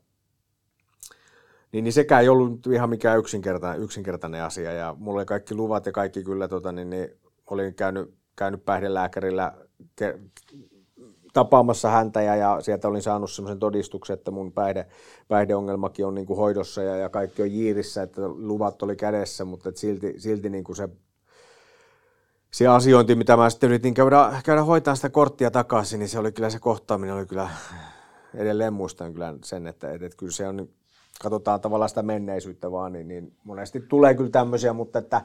niin, niin sekään ei ollut ihan mikään yksinkertainen, yksinkertainen asia. Ja mulla oli kaikki luvat ja kaikki kyllä, tota, niin, niin olin käynyt, käynyt päihdelääkärillä ke, tapaamassa häntä ja, ja sieltä olin saanut semmoisen todistuksen, että mun päihde, päihdeongelmakin on niin kuin hoidossa ja, ja kaikki on jiirissä, että luvat oli kädessä, mutta et silti, silti niin kuin se se asiointi, mitä mä sitten yritin käydä, käydä hoitaa sitä korttia takaisin, niin se oli kyllä se kohtaaminen, oli kyllä, edelleen muistan kyllä sen, että, että, että kyllä se on, katsotaan tavallaan sitä menneisyyttä vaan, niin, niin monesti tulee kyllä tämmöisiä, mutta että,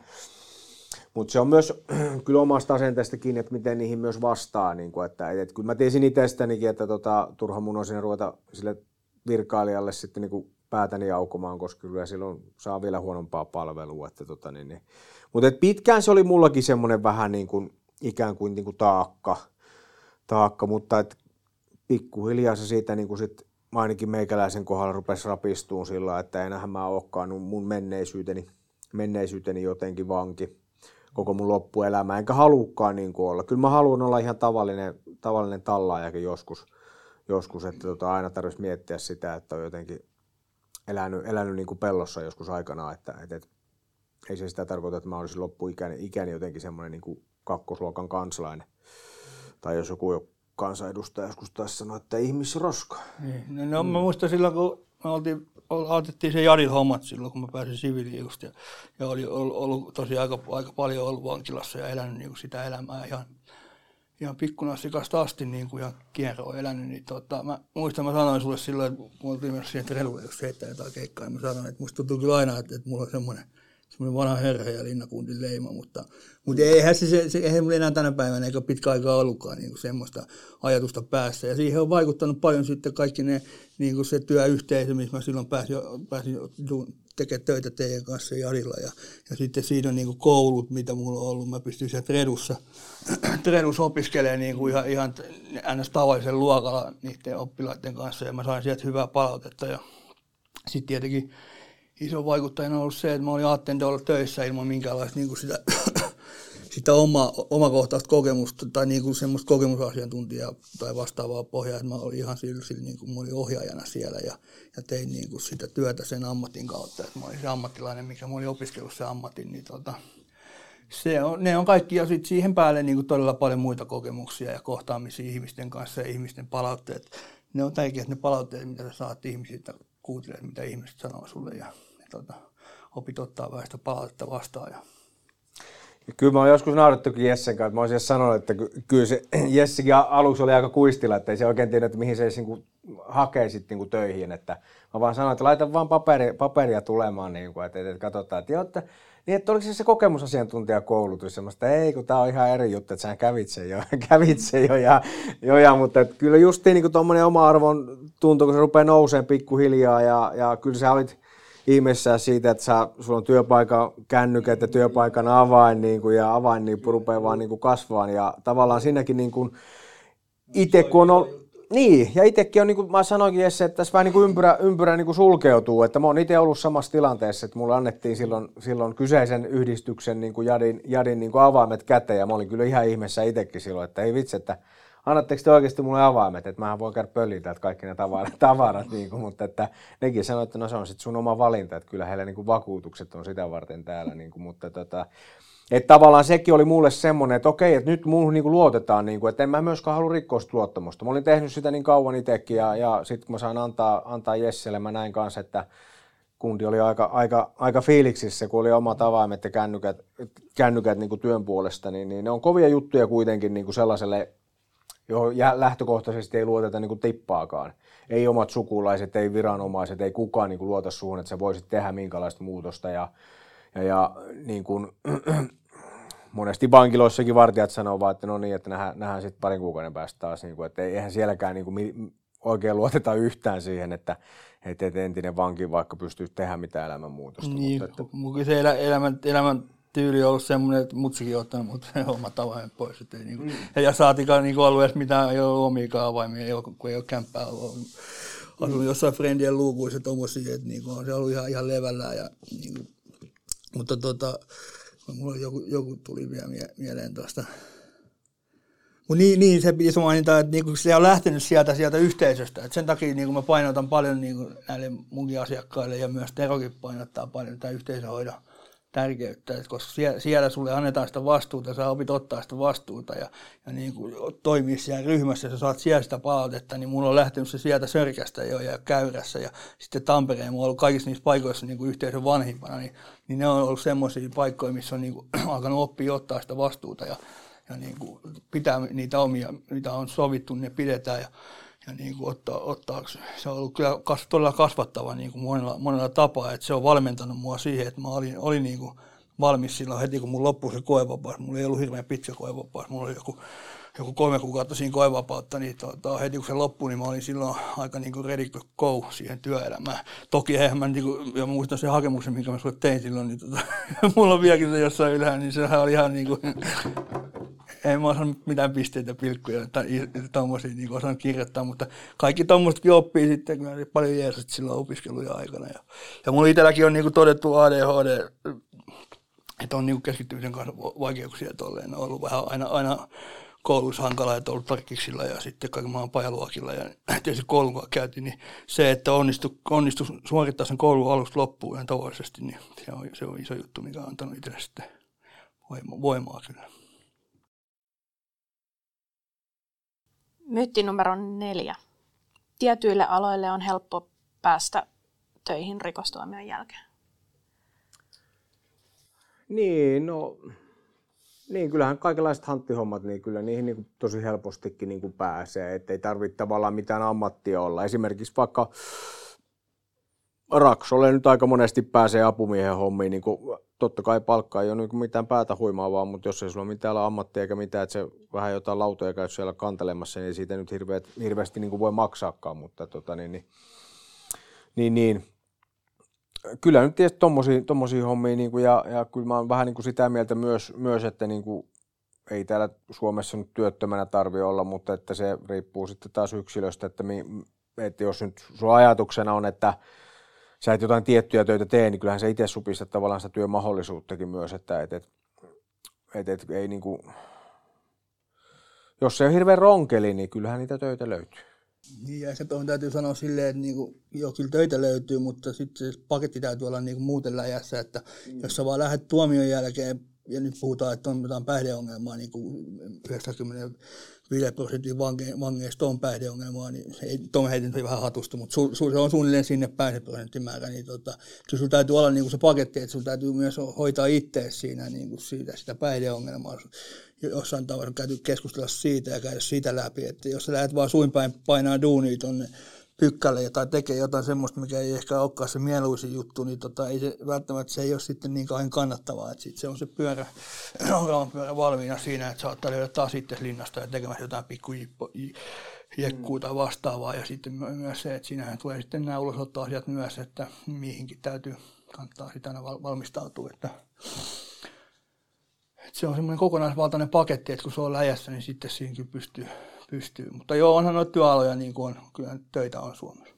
mutta se on myös kyllä omasta asenteesta kiinni, että miten niihin myös vastaa. Niin kuin, että, että, kyllä mä tiesin itsestänikin, että tota, turha mun on siinä ruveta sille virkailijalle sitten niin päätäni aukomaan, koska kyllä silloin saa vielä huonompaa palvelua. Että tota, niin, niin. Mutta pitkään se oli mullakin semmoinen vähän niin kuin, ikään kuin, niin kuin taakka, taakka, mutta et pikkuhiljaa se siitä niin kuin sit, ainakin meikäläisen kohdalla rupesi rapistuun sillä, että enää mä olekaan mun menneisyyteni, menneisyyteni jotenkin vanki koko mun loppuelämä, enkä halukaan niin kuin olla. Kyllä mä haluan olla ihan tavallinen, tavallinen tallaajakin joskus, joskus että tota, aina tarvitsisi miettiä sitä, että on jotenkin elänyt, elänyt niin kuin pellossa joskus aikanaan, että, että, että ei se sitä tarkoita, että mä olisin loppuikäni ikäni jotenkin semmoinen niin kuin kakkosluokan kansalainen. Tai jos joku kansanedustaja joskus taas sanoi, että ihmisroska. Niin. No, no, mä muistan silloin, kun me oltiin, aloitettiin se Jadin hommat silloin, kun mä pääsin siviilijusta. Ja, ja oli ollut, ollut tosi aika, aika paljon ollut vankilassa ja elänyt niin kuin sitä elämää ihan, ihan pikkunassikasta asti niin kuin ihan kierroa elänyt. Niin tota, mä muistan, mä sanoin sulle silloin, että mulla oltiin myös siihen trelulle, jos heittää jotain keikkaa, ja mä sanoin, että musta tuntuu kyllä aina, että, että mulla on semmoinen – semmoinen vanha herra ja linnakuntin leima, mutta, mutta eihän se, se, se eihän mulla enää tänä päivänä eikä pitkä aikaa ollutkaan niin kuin semmoista ajatusta päässä. Ja siihen on vaikuttanut paljon sitten kaikki ne, niin kuin se työyhteisö, missä mä silloin pääsin, pääsin tekemään töitä teidän kanssa Jarilla. Ja, ja sitten siinä on niin kuin koulut, mitä mulla on ollut. Mä pystyn siellä Tredussa, Tredussa opiskelemaan niin kuin ihan, ihan ns. tavallisen luokalla niiden oppilaiden kanssa. Ja mä sain sieltä hyvää palautetta. Ja sitten tietenkin iso vaikuttajana on ollut se, että mä olin ajattelin olla töissä ilman minkäänlaista niin kuin sitä, sitä oma, omakohtaista kokemusta tai niin kuin semmoista kokemusasiantuntijaa tai vastaavaa pohjaa, että mä olin ihan sillä, sillä niin kuin mä olin ohjaajana siellä ja, ja tein niin kuin sitä työtä sen ammatin kautta, että mä olin se ammattilainen, mikä mä olin opiskellut se ammatin, niin tota, se on, ne on kaikki ja sitten siihen päälle niin kuin todella paljon muita kokemuksia ja kohtaamisia ihmisten kanssa ja ihmisten palautteet. Ne on tärkeät ne palautteet, mitä sä saat ihmisiltä, kuuntelet, mitä ihmiset sanoo sulle ja tota, opit ottaa vähän sitä palautetta vastaan. Ja... Ja kyllä mä oon joskus naurattukin Jessen kanssa, mä olisin sanonut, että kyllä se Jessikin aluksi oli aika kuistilla, että ei se oikein tiedä, että mihin se niin hakee sitten niin töihin, että mä vaan sanoin, että laita vaan paperi, paperia tulemaan, niin kuin, että, että, katsotaan, että, että niin, että oliko se se kokemusasiantuntijakoulutus semmoista, ei kun tämä on ihan eri juttu, että sä kävit sen jo, kävit sen jo, ja, jo ja, mutta että kyllä justiin niin tuommoinen oma arvon tuntuu, kun se rupeaa nousemaan pikkuhiljaa, ja, ja kyllä sä olit ihmeessä siitä, että sä, sulla on työpaikan kännykät ja työpaikan avain, niin kuin, ja avain niin rupeaa vaan niin kuin kasvaan, ja tavallaan siinäkin niin kuin, itse kun on ollut, niin, ja itsekin on, niin kuin mä sanoinkin Jesse, että tässä vähän niin kuin ympyrä, ympyrä niin kuin sulkeutuu, että mä oon itse ollut samassa tilanteessa, että mulle annettiin silloin, silloin kyseisen yhdistyksen niin kuin Jadin, Jadin niin kuin avaimet käteen, ja mä olin kyllä ihan ihmeessä itsekin silloin, että ei vitsi, että annatteko te oikeasti mulle avaimet, että mä voin käydä pölliä täältä kaikki ne tavarat, tavarat niin kuin, mutta että nekin sanoi, että no se on sitten sun oma valinta, että kyllä heillä niin kuin vakuutukset on sitä varten täällä, niin kuin, mutta tota, että tavallaan sekin oli mulle semmoinen, että okei, että nyt muuhun niin luotetaan, niin kuin, että en mä myöskään halua rikkoa sitä luottamusta. Mä olin tehnyt sitä niin kauan itsekin ja, ja sitten kun mä sain antaa, antaa Jesselle, mä näin kanssa, että kundi oli aika, aika, aika fiiliksissä, kun oli oma avaimet ja kännykät, kännykät kuin työn puolesta, niin, niin ne on kovia juttuja kuitenkin niin kuin sellaiselle, johon lähtökohtaisesti ei luoteta niin kuin tippaakaan. Ei omat sukulaiset, ei viranomaiset, ei kukaan niin kuin luota suhun, että sä voisit tehdä minkälaista muutosta ja, ja, ja niin kuin, monesti vankiloissakin vartijat sanoo vaan, että no niin, että nähdään, nähdään sitten parin kuukauden päästä taas, niin kuin, että eihän sielläkään niin kuin, oikein luoteta yhtään siihen, että, että entinen vanki vaikka pystyy tehdä mitään elämänmuutosta. Niin, mutta, että... se elä, elämän, elämän tyyli on ollut semmoinen, että mutsikin on ottanut mut omat avaimet pois. Että ei, niin kuin, mm. Ja saatikaan niin alueessa mitään, ei ole omiakaan avaimia, ei ole, kun ei ole kämppää ollut. Asunut mm. jossain friendien luukuissa tommosia, että niin kuin, on se ollut ihan, ihan levällään. Ja, niin kuin, mutta tota, Mulla joku, joku tuli vielä mie- mieleen tuosta. Mutta niin, niin, se pitäisi mainita, että niinku se on lähtenyt sieltä, sieltä yhteisöstä. Et sen takia niinku mä painotan paljon niinku näille munkin asiakkaille ja myös Terokin painottaa paljon tätä yhteisöhoidon tärkeyttä, että koska siellä, sulle annetaan sitä vastuuta, sä opit ottaa sitä vastuuta ja, ja niin kuin toimia siellä ryhmässä, sä saat siellä sitä palautetta, niin mulla on lähtenyt se sieltä Sörkästä jo ja Käyrässä ja sitten Tampereen, mulla on ollut kaikissa niissä paikoissa niin kuin yhteisön vanhimpana, niin, niin ne on ollut semmoisia paikkoja, missä on niin kuin, alkanut oppia ottaa sitä vastuuta ja, ja niin kuin pitää niitä omia, mitä on sovittu, ne pidetään ja ja niin kuin ottaa, ottaa, se on ollut kyllä kas, todella kasvattava niin kuin monella, monella tapaa, että se on valmentanut mua siihen, että mä olin, olin niin kuin valmis silloin heti, kun mun loppui se koevapaus. Mulla ei ollut hirveän pitkä koevapaus, mulla oli joku, joku kolme kuukautta siinä koevapautta, niin tota, heti kun se loppui, niin mä olin silloin aika niin kuin ready to go siihen työelämään. Toki eihän mä, niin kuin, ja muistan sen hakemuksen, minkä mä sulle tein silloin, niin tota, mulla on vieläkin se jossain ylhäällä, niin sehän oli ihan niin kuin, ei mä osannut mitään pisteitä, pilkkuja tai tommosia niin osannut kirjoittaa, mutta kaikki tommosetkin oppii sitten, kun oli paljon jeesut silloin opiskelujen aikana. Ja, ja mulla itselläkin on niin kuin todettu ADHD, että on niin keskittymisen kanssa vaikeuksia tolleen. On ollut vähän aina, aina koulussa hankalaa, että ollut tarkiksilla ja sitten kaiken maan pajaluokilla ja tietysti koulun käytiin, niin se, että onnistu, onnistu suorittaa sen koulun alusta loppuun ihan tavallisesti, niin se on, se on iso juttu, mikä on antanut itselle sitten voimaa, voimaa kyllä. Myytti numero neljä. Tietyille aloille on helppo päästä töihin rikostuomion jälkeen. Niin, no niin, kyllähän kaikenlaiset hanttihommat, niin kyllä niihin niin kuin tosi helpostikin niin kuin pääsee, ettei tarvitse tavallaan mitään ammattia olla. Esimerkiksi vaikka Raksolle nyt aika monesti pääsee apumiehen hommiin, niin kuin, totta kai palkka ei ole niin mitään päätä huimaavaa, mutta jos ei sulla ole mitään ammattia eikä mitään, että se vähän jotain lautoja käy siellä kantelemassa, niin siitä nyt hirveät, hirveästi niin kuin voi maksaakaan, mutta tota, niin, niin, niin, niin, kyllä nyt tietysti tommosia hommia, niin kuin, ja, ja kyllä mä oon vähän niin kuin sitä mieltä myös, myös että niin kuin, ei täällä Suomessa nyt työttömänä tarvi olla, mutta että se riippuu sitten taas yksilöstä, että, mi, että jos nyt sun ajatuksena on, että sä et jotain tiettyjä töitä tee, niin kyllähän se itse supistat tavallaan sitä työmahdollisuuttakin myös, että et, et, et, et, ei niinku, jos se on hirveän ronkeli, niin kyllähän niitä töitä löytyy. Niin, ja se on täytyy sanoa silleen, että niinku, joo, kyllä töitä löytyy, mutta sitten se paketti täytyy olla niinku muuten läjässä, että mm. jos sä vaan lähdet tuomion jälkeen ja nyt puhutaan, että on jotain päihdeongelmaa, niin kuin 95 prosentin vange, vangeista on päihdeongelmaa, niin ei, Tom heitin vähän hatusta, mutta su, su, se on suunnilleen sinne päin se prosenttimäärä, niin tota, sinulla täytyy olla niin kuin se paketti, että sinulla täytyy myös hoitaa itse siinä niin kuin siitä, sitä päihdeongelmaa. Jossain tavalla täytyy keskustella siitä ja käydä siitä läpi, että jos sä lähdet vaan suinpäin painaa duunia tuonne pykkälle tai tekee jotain semmoista, mikä ei ehkä olekaan se mieluisin juttu, niin tota, ei se, välttämättä se ei ole sitten niin kauhean kannattavaa. Että sit se on se pyörä, pyörä valmiina siinä, että saattaa löydä taas itse linnasta ja tekemässä jotain pikku jekkuu tai vastaavaa. Ja sitten myös se, että siinähän tulee sitten nämä ulosottoasiat myös, että mihinkin täytyy kannattaa sitä aina valmistautua. Että, että se on semmoinen kokonaisvaltainen paketti, että kun se on läjässä, niin sitten siinäkin pystyy pystyy. Mutta joo, onhan noita työaloja, niin kuin on, kyllä töitä on Suomessa.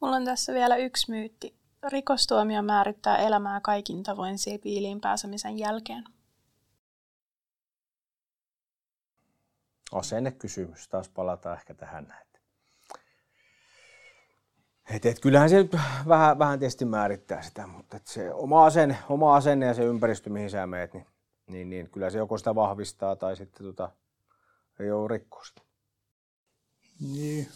Mulla on tässä vielä yksi myytti. Rikostuomio määrittää elämää kaikin tavoin siviiliin pääsemisen jälkeen. Asennekysymys, taas palataan ehkä tähän näin. Et, et kyllähän se nyt vähän, vähän tietysti määrittää sitä, mutta et se oma asenne, oma asenne ja se ympäristö, mihin sä meet, niin, niin, niin kyllä se joko sitä vahvistaa tai sitten tota, ei ole rikkoa Niin.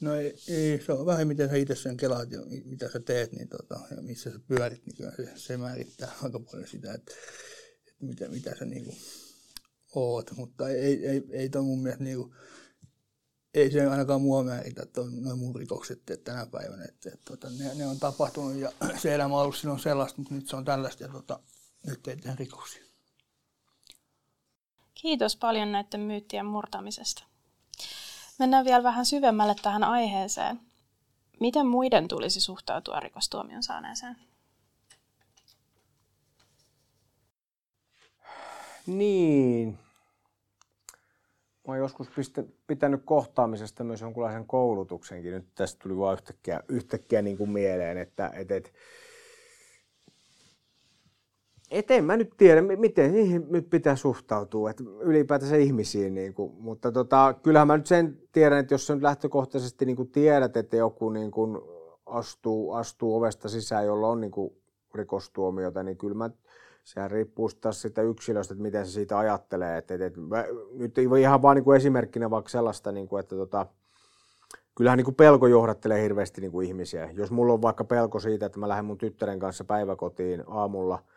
No ei, ei, se on vähän miten sä itse sen kelaat ja mitä sä teet niin tota, ja missä sä pyörit, niin kyllä se, se määrittää aika paljon sitä, että, että mitä, mitä sä niinku oot. Mutta ei, ei, ei toi mun mielestä niinku, ei se ainakaan mua määritä noin mun rikokset tänä päivänä. Että, että, tota, ne, ne, on tapahtunut ja se elämä on ollut silloin sellaista, mutta nyt se on tällaista ja tota, nyt ei tehdä rikoksia. Kiitos paljon näiden myyttien murtamisesta. Mennään vielä vähän syvemmälle tähän aiheeseen. Miten muiden tulisi suhtautua rikostuomion saaneeseen? Niin. Mä oon joskus pitänyt kohtaamisesta myös jonkunlaisen koulutuksenkin. Nyt tästä tuli vaan yhtäkkiä, yhtäkkiä niin kuin mieleen, että et, et, et en mä nyt tiedä, miten niihin nyt pitää suhtautua, että ylipäätänsä ihmisiin. Niin kuin, mutta tota, kyllähän mä nyt sen tiedän, että jos sä nyt lähtökohtaisesti niin kuin tiedät, että joku niin kuin astuu, astuu ovesta sisään, jolla on niin kuin rikostuomiota, niin kyllä mä, sehän riippuu taas sitä yksilöstä, että miten se siitä ajattelee. Et, et, et, mä, nyt ihan vaan niin kuin esimerkkinä vaikka sellaista, niin kuin, että tota, kyllähän niin kuin pelko johdattelee hirveästi niin kuin ihmisiä. Jos mulla on vaikka pelko siitä, että mä lähden mun tyttären kanssa päiväkotiin aamulla –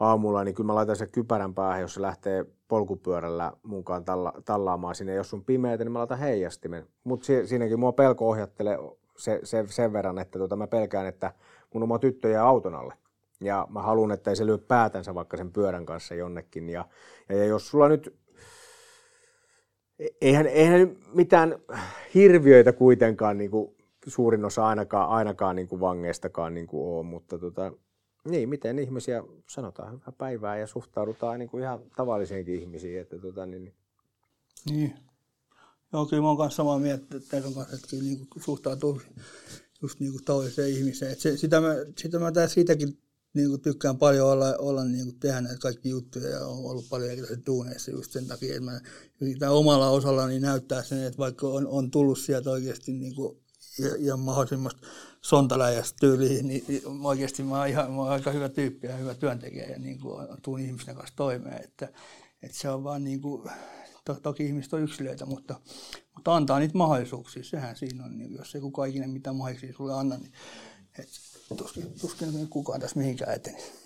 aamulla, niin kyllä mä laitan sen kypärän päähän, jos se lähtee polkupyörällä mukaan talla, tallaamaan sinne. Jos on pimeätä, niin mä laitan heijastimen. Mutta si, siinäkin mua pelko ohjattelee se, se, sen verran, että tota, mä pelkään, että mun oma tyttö jää auton alle. Ja mä haluan, että ei se lyö päätänsä vaikka sen pyörän kanssa jonnekin. Ja, ja, ja jos sulla nyt eihän, eihän mitään hirviöitä kuitenkaan niin kuin suurin osa ainakaan, ainakaan niin kuin vangeistakaan niin kuin ole, mutta tota, niin, miten ihmisiä sanotaan hyvää päivää ja suhtaudutaan niin kuin ihan tavallisiinkin ihmisiin. Että, tota, niin, niin. niin. Joo, kyllä mä oon kanssa samaa mieltä teidän kanssa, että kyllä niin kuin suhtautuu just niin kuin toiseen ihmiseen. Että se, sitä, mä, sitä mä tässä siitäkin niin kuin tykkään paljon olla, olla niin kuin tehdä näitä kaikki juttuja ja on ollut paljon erilaisissa duuneissa just sen takia, että mä omalla osallani näyttää sen, että vaikka on, on tullut sieltä oikeasti niin kuin, ja, ja mahdollisimman sontaläjästä tyyliin, niin oikeasti mä oon, ihan, mä oon aika hyvä tyyppi ja hyvä työntekijä ja niin kuin tuun ihmisten kanssa toimeen. Että, että se on vaan niin kuin, to, toki ihmiset on yksilöitä, mutta, mutta antaa niitä mahdollisuuksia. Sehän siinä on, niin jos ei kukaan ikinä mitään mahdollisuuksia sulle anna, niin et, tuskin, tuskin kukaan tässä mihinkään etenisi.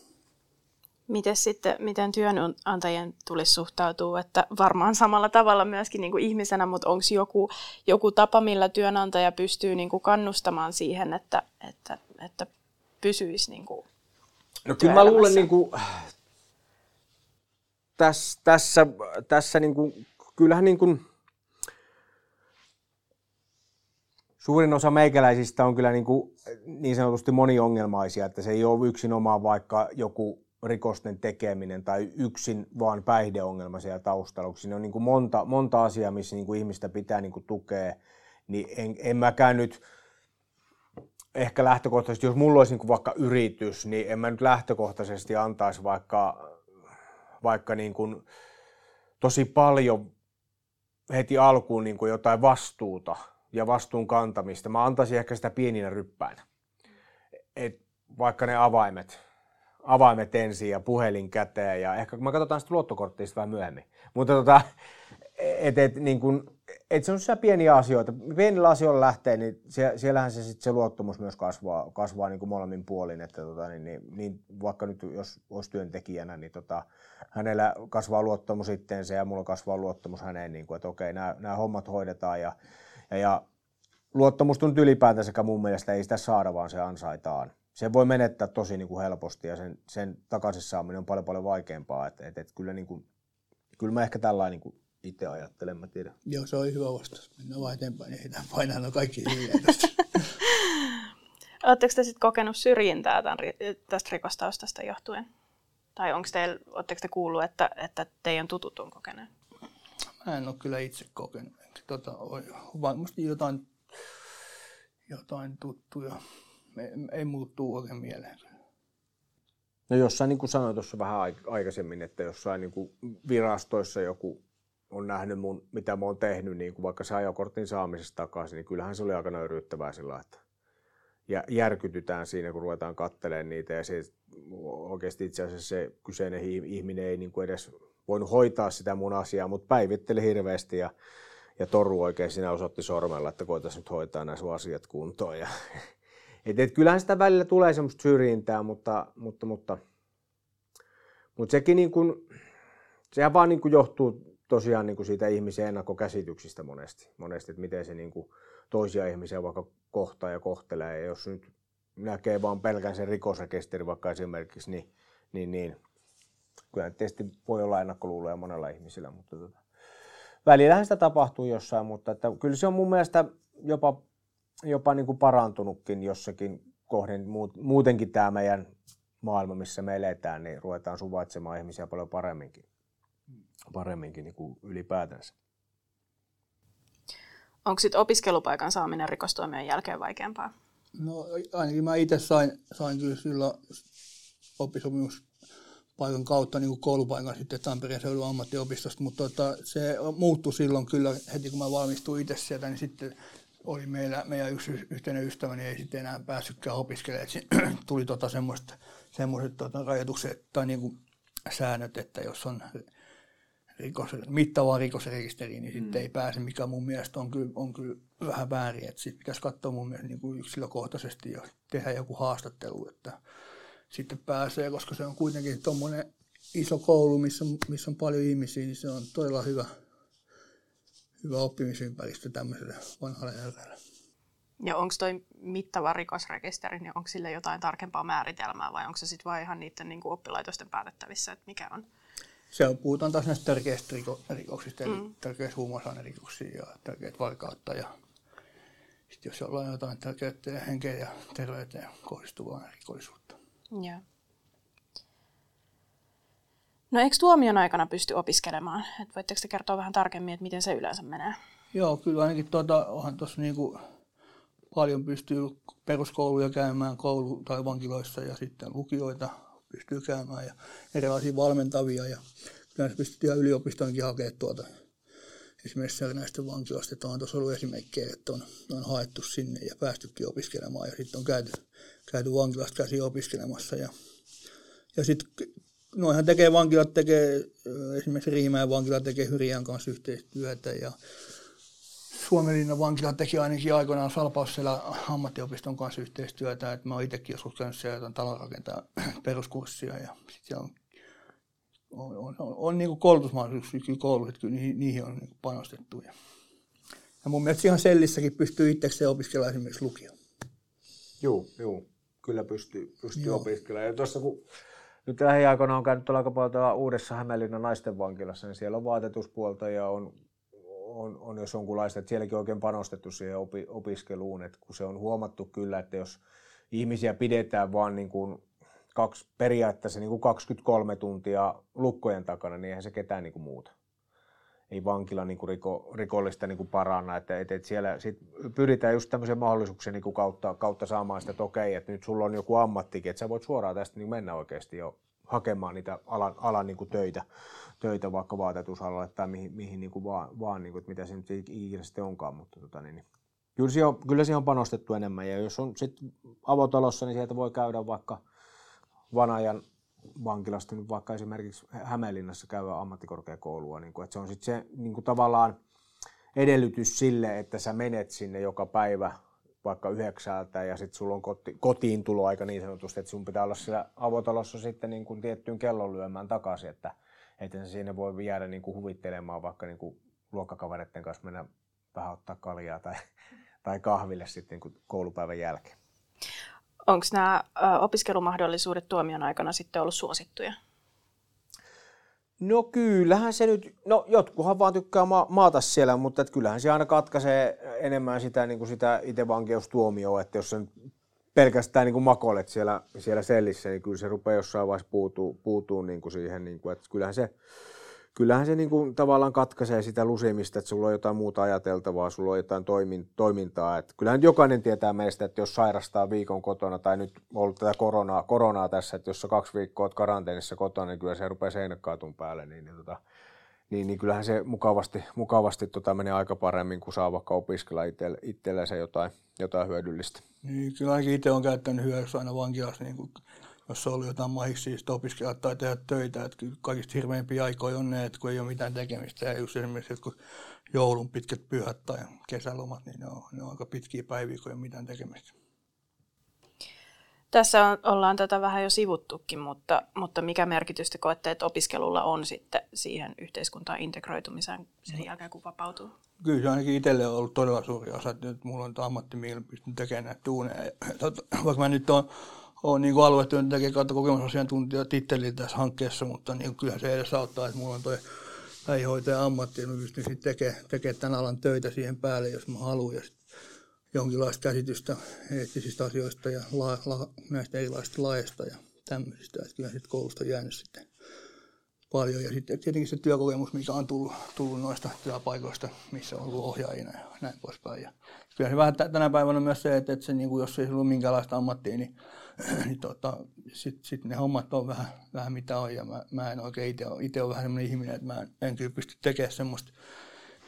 Miten sitten, miten työnantajien tulisi suhtautua, että varmaan samalla tavalla myöskin niin kuin ihmisenä, mutta onko joku, joku tapa, millä työnantaja pystyy niin kuin kannustamaan siihen, että, että, että pysyisi niin kuin No kyllä mä luulen, niin kuin, tässä, tässä, tässä niin kuin, kyllähän niin kuin, suurin osa meikäläisistä on kyllä niin, kuin, niin sanotusti moniongelmaisia, että se ei ole yksin omaa vaikka joku rikosten tekeminen tai yksin vaan päihdeongelma siellä taustalla, siinä on niin kuin monta, monta asiaa, missä niin kuin ihmistä pitää niin kuin tukea, niin en, en mäkään nyt ehkä lähtökohtaisesti, jos mulla olisi niin kuin vaikka yritys, niin en mä nyt lähtökohtaisesti antaisi vaikka, vaikka niin kuin tosi paljon heti alkuun niin kuin jotain vastuuta ja vastuun kantamista. Mä antaisin ehkä sitä pieninä ryppäinä. Et vaikka ne avaimet, avaimet ensin ja puhelin käteen ja ehkä me katsotaan sitten luottokorttia vähän myöhemmin. Mutta tota, et, et, niin kun, et se on se pieniä asioita. Pienillä asioilla lähtee, niin siellähän se, sit se luottamus myös kasvaa, kasvaa niin kuin molemmin puolin. Että tota, niin, niin, niin, vaikka nyt jos olisi työntekijänä, niin tota, hänellä kasvaa luottamus itteensä ja mulla kasvaa luottamus häneen, niin kuin, että okei, nämä, nämä hommat hoidetaan. Ja, ja, ja luottamusta on ylipäätänsäkään mun mielestä ei sitä saada, vaan se ansaitaan. Se voi menettää tosi niin kuin helposti ja sen, sen takaisin saaminen on paljon paljon vaikeampaa. Et, et, et kyllä, niin kuin, kyllä mä ehkä tällainen niin kuin itse ajattelen, mä tiedän. Joo, se oli hyvä vastaus. Mennään vaan eteenpäin, niin ei painaa no kaikki. Oletteko te sitten kokenut syrjintää tämän, tästä rikostaustasta johtuen? Tai onko teillä, oletteko te kuullut, että, että teidän tutut on kokeneet? Mä en ole kyllä itse kokenut. Tota, varmasti jotain, jotain tuttuja. Ei, muuttuu oikein mieleen. No jossain, niin kuin sanoin tuossa vähän aikaisemmin, että jossain niin kuin virastoissa joku on nähnyt mun, mitä mä oon tehnyt, niin kuin vaikka se ajokortin saamisesta takaisin, niin kyllähän se oli aika nöyryyttävää sillä että ja järkytytään siinä, kun ruvetaan katselemaan niitä ja se, oikeasti itse asiassa se kyseinen ihminen ei niin kuin edes voinut hoitaa sitä mun asiaa, mutta päivitteli hirveästi ja, ja Toru oikein siinä osoitti sormella, että koitaisiin nyt hoitaa nämä asiat kuntoon. Ja, et, et, kyllähän sitä välillä tulee semmoista syrjintää, mutta, mutta, mutta, mutta sekin niin kuin, sehän vaan niin kuin johtuu tosiaan niin kuin siitä ihmisen ennakkokäsityksistä monesti, monesti että miten se niin kuin toisia ihmisiä vaikka kohtaa ja kohtelee. Ja jos nyt näkee vaan pelkän sen rikosrekisteri vaikka esimerkiksi, niin, niin, niin kyllä tietysti voi olla ennakkoluuloja monella ihmisillä, mutta tota, välillähän sitä tapahtuu jossain, mutta että kyllä se on mun mielestä jopa, jopa niin kuin parantunutkin jossakin kohden. Muutenkin tämä meidän maailma, missä me eletään, niin ruvetaan suvaitsemaan ihmisiä paljon paremminkin paremminkin niin kuin ylipäätänsä. Onko sitten opiskelupaikan saaminen rikostoimien jälkeen vaikeampaa? No ainakin mä itse sain, sain kyllä silloin oppisopimuspaikan kautta niin kuin koulupaikan sitten Tampereen seudun ammattiopistosta, mutta tota, se muuttui silloin kyllä heti kun mä valmistuin itse sieltä, niin sitten oli meillä, meidän yksi yhteinen ystäväni ei sitten enää päässytkään opiskelemaan. Tuli tota semmoiset tota rajoitukset tai niin kuin säännöt, että jos on rikos, mittavaa rikosrekisteriä, niin sitten mm. ei pääse, mikä mun mielestä on kyllä, on kyllä vähän väärin. Että sitten pitäisi katsoa mun mielestä niin kuin yksilökohtaisesti ja tehdä joku haastattelu, että sitten pääsee, koska se on kuitenkin tuommoinen iso koulu, missä, missä on paljon ihmisiä, niin se on todella hyvä, hyvä oppimisympäristö tämmöiselle vanhalle herralle. Ja onko toi mittava rikosrekisteri, niin onko sille jotain tarkempaa määritelmää vai onko se sitten vain ihan niiden niin kuin oppilaitosten päätettävissä, että mikä on se on, puhutaan taas näistä tärkeistä rikoksista, mm. eli tärkeistä huumausainerikoksia ja tärkeitä varkautta. Ja sitten jos ollaan jotain tärkeää henkeen ja terveyteen kohdistuvaa rikollisuutta. Yeah. No eikö tuomion aikana pysty opiskelemaan? Et voitteko te kertoa vähän tarkemmin, että miten se yleensä menee? Joo, kyllä ainakin tuota, onhan tuossa niinku paljon pystyy peruskouluja käymään koulu- tai vankiloissa ja sitten lukioita pystyy käymään ja erilaisia valmentavia ja kyllä se pystyy ihan yliopistoonkin hakemaan tuota. Esimerkiksi näistä vankiloista, että on tuossa ollut esimerkkejä, että on, on haettu sinne ja päästykin opiskelemaan ja sitten on käyty, käyty vankilasta käsin opiskelemassa ja, ja sitten noihan tekee vankilat, tekee esimerkiksi Riimäen vankila tekee Hyriän kanssa yhteistyötä ja Suomenlinnan vankila teki ainakin aikoinaan Salpaussella ammattiopiston kanssa yhteistyötä, että mä oon itsekin joskus käynyt siellä jotain talonrakentaa peruskurssia ja sitten on, on, on, on, on niin kuin koulutusmahdollisuuksia kyllä koulussa, että kyllä niihin, niihin on niin panostettu. Ja, ja mun mielestä ihan sellissäkin pystyy itsekseen opiskella esimerkiksi lukio. Joo, joo. Kyllä pystyy, pystyy opiskelemaan. Ja tuossa kun nyt lähiaikoina on käynyt aika paljon uudessa Hämeenlinnan naisten vankilassa, niin siellä on vaatetuspuolta ja on on, on jos jonkunlaista, että sielläkin on oikein panostettu siihen opi, opiskeluun, että kun se on huomattu kyllä, että jos ihmisiä pidetään vaan niin kuin kaksi, periaatteessa niin kuin 23 tuntia lukkojen takana, niin eihän se ketään niin kuin muuta. Ei vankila niin kuin riko, rikollista niin kuin paranna, että, että, että siellä sit pyritään just tämmöisen mahdollisuuksien niin kuin kautta, kautta saamaan sitä, että okei, että nyt sulla on joku ammattikin, että sä voit suoraan tästä niin mennä oikeasti jo hakemaan niitä alan, alan niin kuin töitä, töitä vaikka vaatetusalalla tai mihin, mihin niin kuin vaan, vaan niin kuin, että mitä se nyt ikinä sitten onkaan, mutta tota, niin, niin. Kyllä, siihen on, kyllä siihen on panostettu enemmän ja jos on sitten avotalossa, niin sieltä voi käydä vaikka vanajan vankilasta nyt vaikka esimerkiksi Hämeenlinnassa käyvä ammattikorkeakoulua, niin kuin, että se on sitten se niin kuin tavallaan edellytys sille, että sä menet sinne joka päivä vaikka yhdeksältä ja sitten sulla on koti, kotiin tuloaika niin sanotusti, että sun pitää olla siellä avotalossa sitten niin kuin tiettyyn kellon lyömään takaisin, että että siinä voi jäädä niin kuin huvittelemaan vaikka niin kuin luokkakavereiden kanssa mennä vähän ottaa kaljaa tai, tai kahville sitten niin kuin koulupäivän jälkeen. Onko nämä opiskelumahdollisuudet tuomion aikana sitten ollut suosittuja? No kyllähän se nyt, no jotkuhan vaan tykkää ma- maata siellä, mutta et kyllähän se aina katkaisee enemmän sitä, niin kuin sitä itse vankeustuomioa, että jos sen pelkästään niin kuin makoilet siellä, siellä sellissä, niin kyllä se rupeaa jossain vaiheessa puutuu, puutuu niin kuin siihen, niin kuin, että kyllähän se, kyllähän se niin kuin tavallaan katkaisee sitä lusimista, että sulla on jotain muuta ajateltavaa, sulla on jotain toimin, toimintaa. Että kyllähän jokainen tietää meistä, että jos sairastaa viikon kotona tai nyt on ollut tätä koronaa, koronaa tässä, että jos on kaksi viikkoa olet karanteenissa kotona, niin kyllä se rupeaa seinäkaatun päälle. Niin, niin, tota, niin, niin kyllähän se mukavasti, mukavasti tota menee aika paremmin, kun saa vaikka opiskella itselle, itsellensä jotain, jotain hyödyllistä. Niin, kyllä itse olen käyttänyt hyödyksi aina vankilassa, niin kuin, jos on ollut jotain mahiksi opiskella tai tehdä töitä. Että kaikista hirveimpiä aikoja on ne, että kun ei ole mitään tekemistä. Ja just esimerkiksi kun joulun pitkät pyhät tai kesälomat, niin ne on, ne on aika pitkiä päiviä, kun ei ole mitään tekemistä. Tässä on, ollaan tätä vähän jo sivuttukin, mutta, mutta mikä merkitystä koette, että opiskelulla on sitten siihen yhteiskuntaan integroitumiseen sen jälkeen, kun vapautuu? Kyllä se ainakin itselle on ollut todella suuri osa, että nyt mulla on ammatti, millä pystyn tekemään näitä tuuneja. Vaikka mä nyt on, on niin aluetyöntekijä kautta kokemusasiantuntija tittelillä tässä hankkeessa, mutta niin kyllähän se edes auttaa, että mulla on toi lähihoitajan ammatti, ja mä pystyn tekemään, tekemään tämän alan töitä siihen päälle, jos mä haluan. Ja jonkinlaista käsitystä eettisistä asioista ja la, la, näistä erilaisista laeista ja tämmöisistä. Että kyllä sitten koulusta on jäänyt sitten paljon. Ja sitten tietenkin se työkokemus, mikä on tullut, tullut noista työpaikoista, missä on ollut ohjaajina ja näin poispäin. Ja kyllä se vähän tänä päivänä myös se, että, että se, niin kuin, jos ei ollut minkäänlaista ammattia, niin, niin tota, sitten sit ne hommat on vähän, vähän mitä on. Ja mä, mä en oikein itse ole, itse ole vähän sellainen ihminen, että mä en, en kyllä pysty tekemään semmoista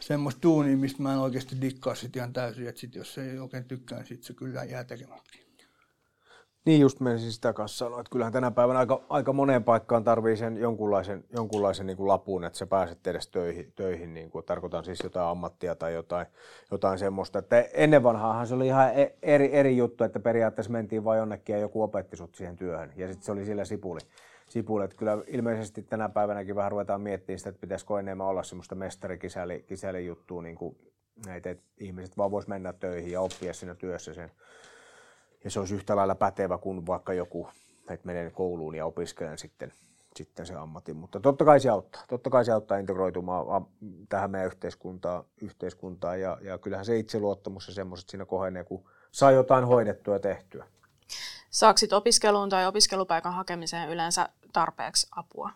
semmoista duunia, mistä mä en oikeasti dikkaa sit ihan täysin, että sit jos ei oikein tykkää, niin sit se kyllä jää tekemättä. Niin just menisin sitä kanssa sanoa, että kyllähän tänä päivänä aika, aika moneen paikkaan tarvii sen jonkunlaisen, jonkunlaisen niin kuin lapun, että sä pääset edes töihin, töihin niin kuin, tarkoitan siis jotain ammattia tai jotain, jotain semmoista. Että ennen vanhaahan se oli ihan e, eri, eri juttu, että periaatteessa mentiin vain jonnekin ja joku opetti sut siihen työhön ja sitten se oli sillä sipuli. sipuli. Että kyllä ilmeisesti tänä päivänäkin vähän ruvetaan miettimään sitä, että pitäisikö enemmän olla semmoista mestarikisäli juttua, niin kuin, että ihmiset vaan vois mennä töihin ja oppia siinä työssä sen ja se olisi yhtä lailla pätevä kuin vaikka joku, että menee kouluun ja opiskelen sitten, sitten se ammatin. Mutta totta kai se auttaa. Totta kai se auttaa integroitumaan tähän meidän yhteiskuntaan, yhteiskuntaan ja, ja kyllähän se itseluottamus ja semmoiset siinä kohenee, kun saa jotain hoidettua ja tehtyä. Saaksit opiskeluun tai opiskelupaikan hakemiseen yleensä tarpeeksi apua?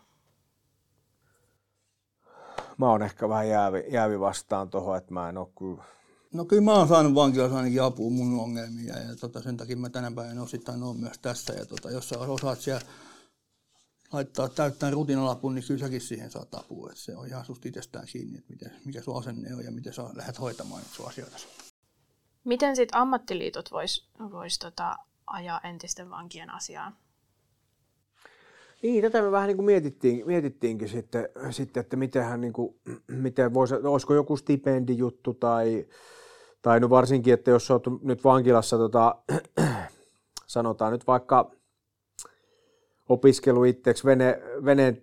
Mä oon ehkä vähän jäävi, jäävi vastaan tuohon, että mä en ole kyllä No kyllä mä oon saanut vankilassa ainakin apua mun ongelmia ja tota, sen takia mä tänä päivänä osittain oon myös tässä. Ja tota, jos sä osaat siellä laittaa täyttää rutinalapun, niin kyllä säkin siihen saat apua. Et se on ihan susta itsestään kiinni, että miten, mikä sun asenne on ja miten sä lähdet hoitamaan sun asioita. Miten sitten ammattiliitot vois, vois tota, ajaa entisten vankien asiaa? Niin, tätä me vähän niin kuin mietittiin, mietittiinkin sitten, sitten että mitenhän, niin kuin, miten voisi, olisiko joku stipendijuttu tai, tai no varsinkin, että jos olet nyt vankilassa, tota, sanotaan nyt vaikka opiskelu itseksi vene, veneen,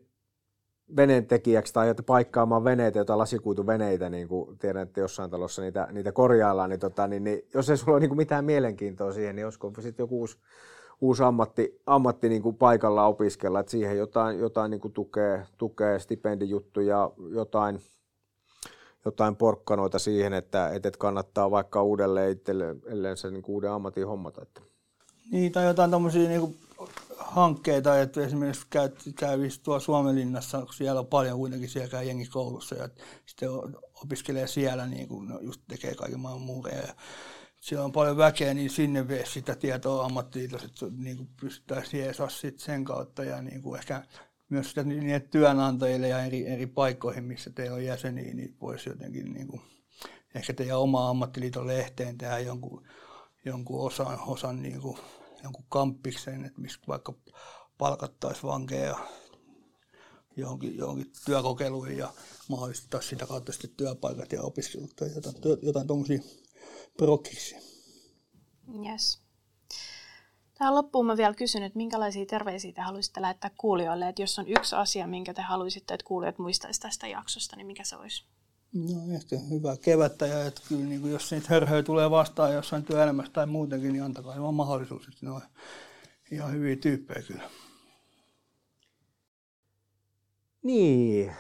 veneen tekijäksi tai että paikkaamaan veneitä, jotain lasikuituveneitä, niin kuin tiedän, että jossain talossa niitä, niitä korjaillaan, niin, tota, niin, niin jos ei sulla ole niin mitään mielenkiintoa siihen, niin olisiko sitten joku uusi, uusi ammatti, ammatti niin kuin paikalla opiskella, että siihen jotain, jotain niin kuin tukee, tukee stipendijuttuja, jotain, jotain porkkanoita siihen, että, että kannattaa vaikka uudelleen itselleen se niin uuden ammatin hommata. Että. Niin, tai jotain tämmöisiä niin hankkeita, että esimerkiksi käy, käy tuolla Suomenlinnassa, kun siellä on paljon kuitenkin siellä käy jengi koulussa ja sitten opiskelee siellä, niin kuin, no just tekee kaiken maailman muureja. Ja siellä on paljon väkeä, niin sinne vie sitä tietoa ammattiliitossa, että niin pystyttäisiin jeesaa sen kautta ja niin kuin ehkä myös sitä niille työnantajille ja eri, eri paikkoihin, missä teillä on jäseniä, niin voisi jotenkin niin kuin, ehkä teidän oma ammattiliiton lehteen tehdä jonkun, jonkun osan, osan niin kuin, jonkun kamppiksen, että missä vaikka palkattaisiin vankeja johonkin, johonkin työkokeiluihin ja mahdollistettaisiin sitä kautta sitten työpaikat ja opiskelut tai jotain, jotain tuommoisia prokkiksi. Yes. Tähän loppuun mä vielä kysyn, että minkälaisia terveisiä te haluaisitte lähettää kuulijoille, että jos on yksi asia, minkä te haluaisitte, että kuulijat muistaisivat tästä jaksosta, niin mikä se olisi? No ehkä hyvää kevättä ja että kyllä niin kuin jos niitä hörhöjä tulee vastaan jossain työelämässä tai muutenkin, niin antakaa vaan mahdollisuus, että ne on ihan hyviä tyyppejä kyllä. Niin.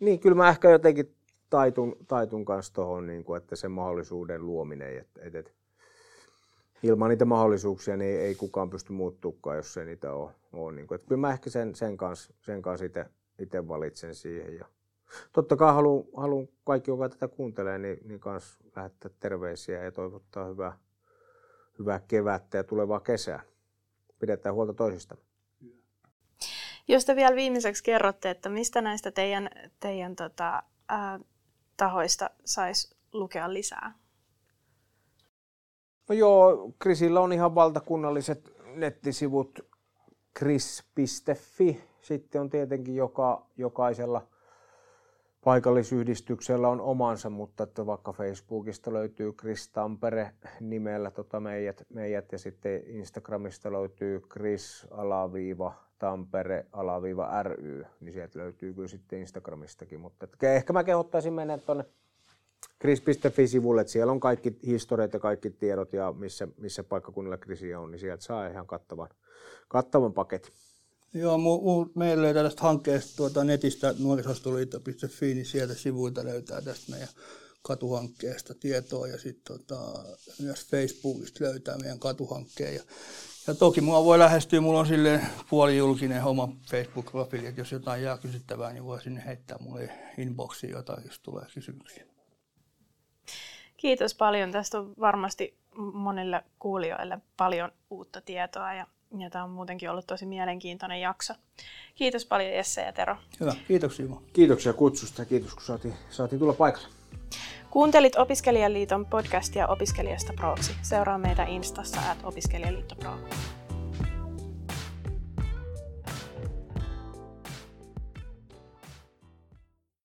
Niin, kyllä mä ehkä jotenkin taitun, taitun kanssa tuohon, niin kuin, että sen mahdollisuuden luominen, että, että, että ilman niitä mahdollisuuksia niin ei, kukaan pysty muuttumaan, jos ei niitä ole. ole niin kuin, että kyllä mä ehkä sen, sen kanssa, sen kanssa itse, itse valitsen siihen. Ja totta kai haluan, haluan kaikki, joka tätä kuuntelee, niin, niin kanssa lähettää terveisiä ja toivottaa hyvää, hyvää kevättä ja tulevaa kesää. Pidetään huolta toisista. Jos te vielä viimeiseksi kerrotte, että mistä näistä teidän, teidän tota, ää, tahoista saisi lukea lisää? No joo, Krisillä on ihan valtakunnalliset nettisivut kris.fi. Sitten on tietenkin joka, jokaisella paikallisyhdistyksellä on omansa, mutta että vaikka Facebookista löytyy Kris Tampere nimellä tota meidät, meidät, ja sitten Instagramista löytyy Kris alaviiva Tampere alaviiva ry, niin sieltä löytyy kyllä sitten Instagramistakin, mutta ehkä mä kehottaisin mennä tuonne Kris.fi-sivulle, että siellä on kaikki historiat ja kaikki tiedot ja missä, missä paikkakunnilla Krisiä on, niin sieltä saa ihan kattavan, kattavan paketin. Joo, mu, mu, meillä löytää tästä hankkeesta tuota netistä nuorisostoliitto.fi, niin sieltä sivuilta löytää tästä meidän katuhankkeesta tietoa ja sitten tota, myös Facebookista löytää meidän katuhankkeen. Ja, ja toki mua voi lähestyä, mulla on sille puolijulkinen oma Facebook-profiili, että jos jotain jää kysyttävää, niin voi sinne heittää mulle inboxiin jotain, jos tulee kysymyksiä. Kiitos paljon. Tästä on varmasti monille kuulijoille paljon uutta tietoa ja, ja tämä on muutenkin ollut tosi mielenkiintoinen jakso. Kiitos paljon Jesse ja Tero. Hyvä, kiitoksia Jumo. Kiitoksia kutsusta ja kiitos kun saatiin, saatiin tulla paikalle. Kuuntelit Opiskelijaliiton podcastia Opiskelijasta Proksi. Seuraa meitä Instassa at Opiskelijaliitto Pro.